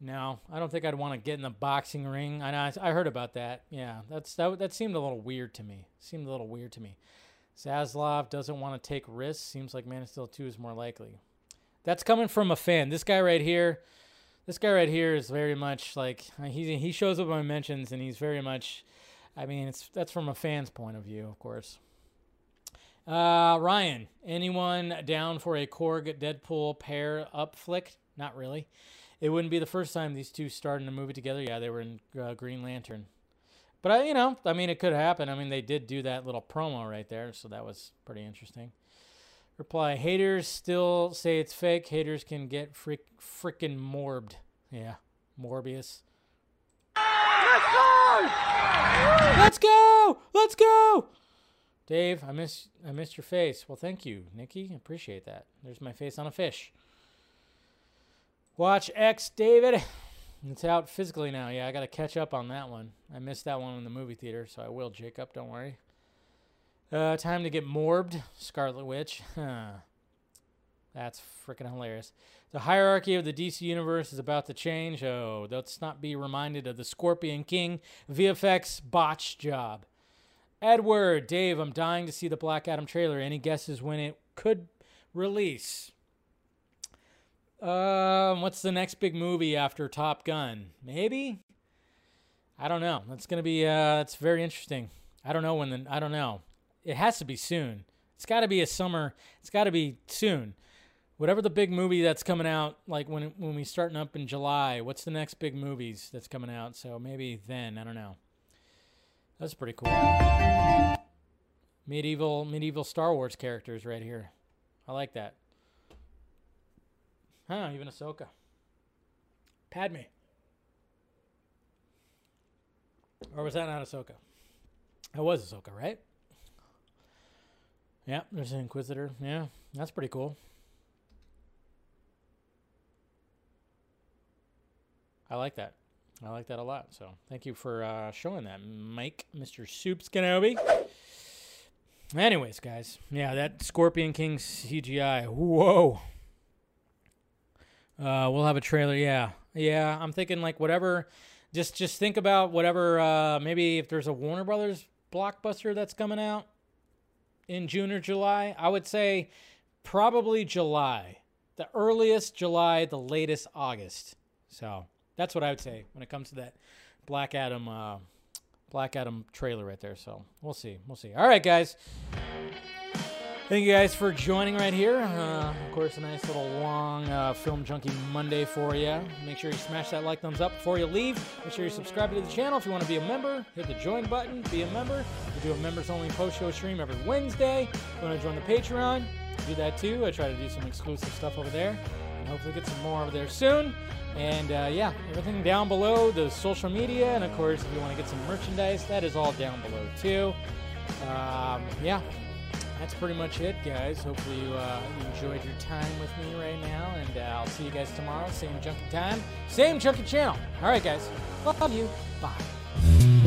no, I don't think I'd want to get in the boxing ring. I know, I heard about that. Yeah, that's that that seemed a little weird to me. Seemed a little weird to me. Zaslav doesn't want to take risks. Seems like Man of Steel 2 is more likely. That's coming from a fan. This guy right here, this guy right here is very much like he he shows up on mentions and he's very much I mean, it's that's from a fan's point of view, of course. Uh, Ryan, anyone down for a Korg Deadpool pair up flick? Not really. It wouldn't be the first time these two starred in a movie together. Yeah, they were in uh, Green Lantern. But I, you know, I mean, it could happen. I mean, they did do that little promo right there, so that was pretty interesting. Reply: Haters still say it's fake. Haters can get frick frickin' morbed. Yeah, Morbius. Let's go! Let's go! Dave, I miss I missed your face. Well, thank you, Nikki. Appreciate that. There's my face on a fish. Watch X, David. It's out physically now. Yeah, I got to catch up on that one. I missed that one in the movie theater, so I will, Jacob. Don't worry. Uh, time to get morbed, Scarlet Witch. That's freaking hilarious. The hierarchy of the DC universe is about to change. Oh, let's not be reminded of the Scorpion King VFX botch job. Edward, Dave, I'm dying to see the Black Adam trailer. Any guesses when it could release? Um, what's the next big movie after Top Gun? Maybe. I don't know. That's gonna be. Uh, that's very interesting. I don't know when. The, I don't know. It has to be soon. It's got to be a summer. It's got to be soon whatever the big movie that's coming out, like when when we starting up in July, what's the next big movies that's coming out? So maybe then, I don't know. That's pretty cool. Medieval medieval Star Wars characters right here. I like that. Huh, even Ahsoka. Padme. Or was that not Ahsoka? It was Ahsoka, right? Yeah, there's an Inquisitor. Yeah, that's pretty cool. I like that. I like that a lot. So thank you for uh, showing that, Mike, Mr. Soups Kenobi. Anyways, guys, yeah, that Scorpion King CGI. Whoa. Uh, we'll have a trailer. Yeah, yeah. I'm thinking like whatever. Just just think about whatever. Uh, maybe if there's a Warner Brothers blockbuster that's coming out in June or July, I would say probably July. The earliest July, the latest August. So that's what I would say when it comes to that Black Adam uh, Black Adam trailer right there. So we'll see. We'll see. All right, guys. Thank you guys for joining right here. Uh, of course, a nice little long uh, Film Junkee Monday for you. Make sure you smash that like thumbs up before you leave. Make sure you subscribe to the channel if you want to be a member. Hit the join button, be a member. We do a members only post show stream every Wednesday. If you want to join the Patreon, do that too. I try to do some exclusive stuff over there and hopefully get some more over there soon. And uh, yeah, everything down below, the social media, and of course, if you want to get some merchandise, that is all down below too. Um, yeah, that's pretty much it, guys. Hopefully you, uh, you enjoyed your time with me right now, and uh, I'll see you guys tomorrow. Same junkie time, same junkie channel. All right, guys. Love you. Bye.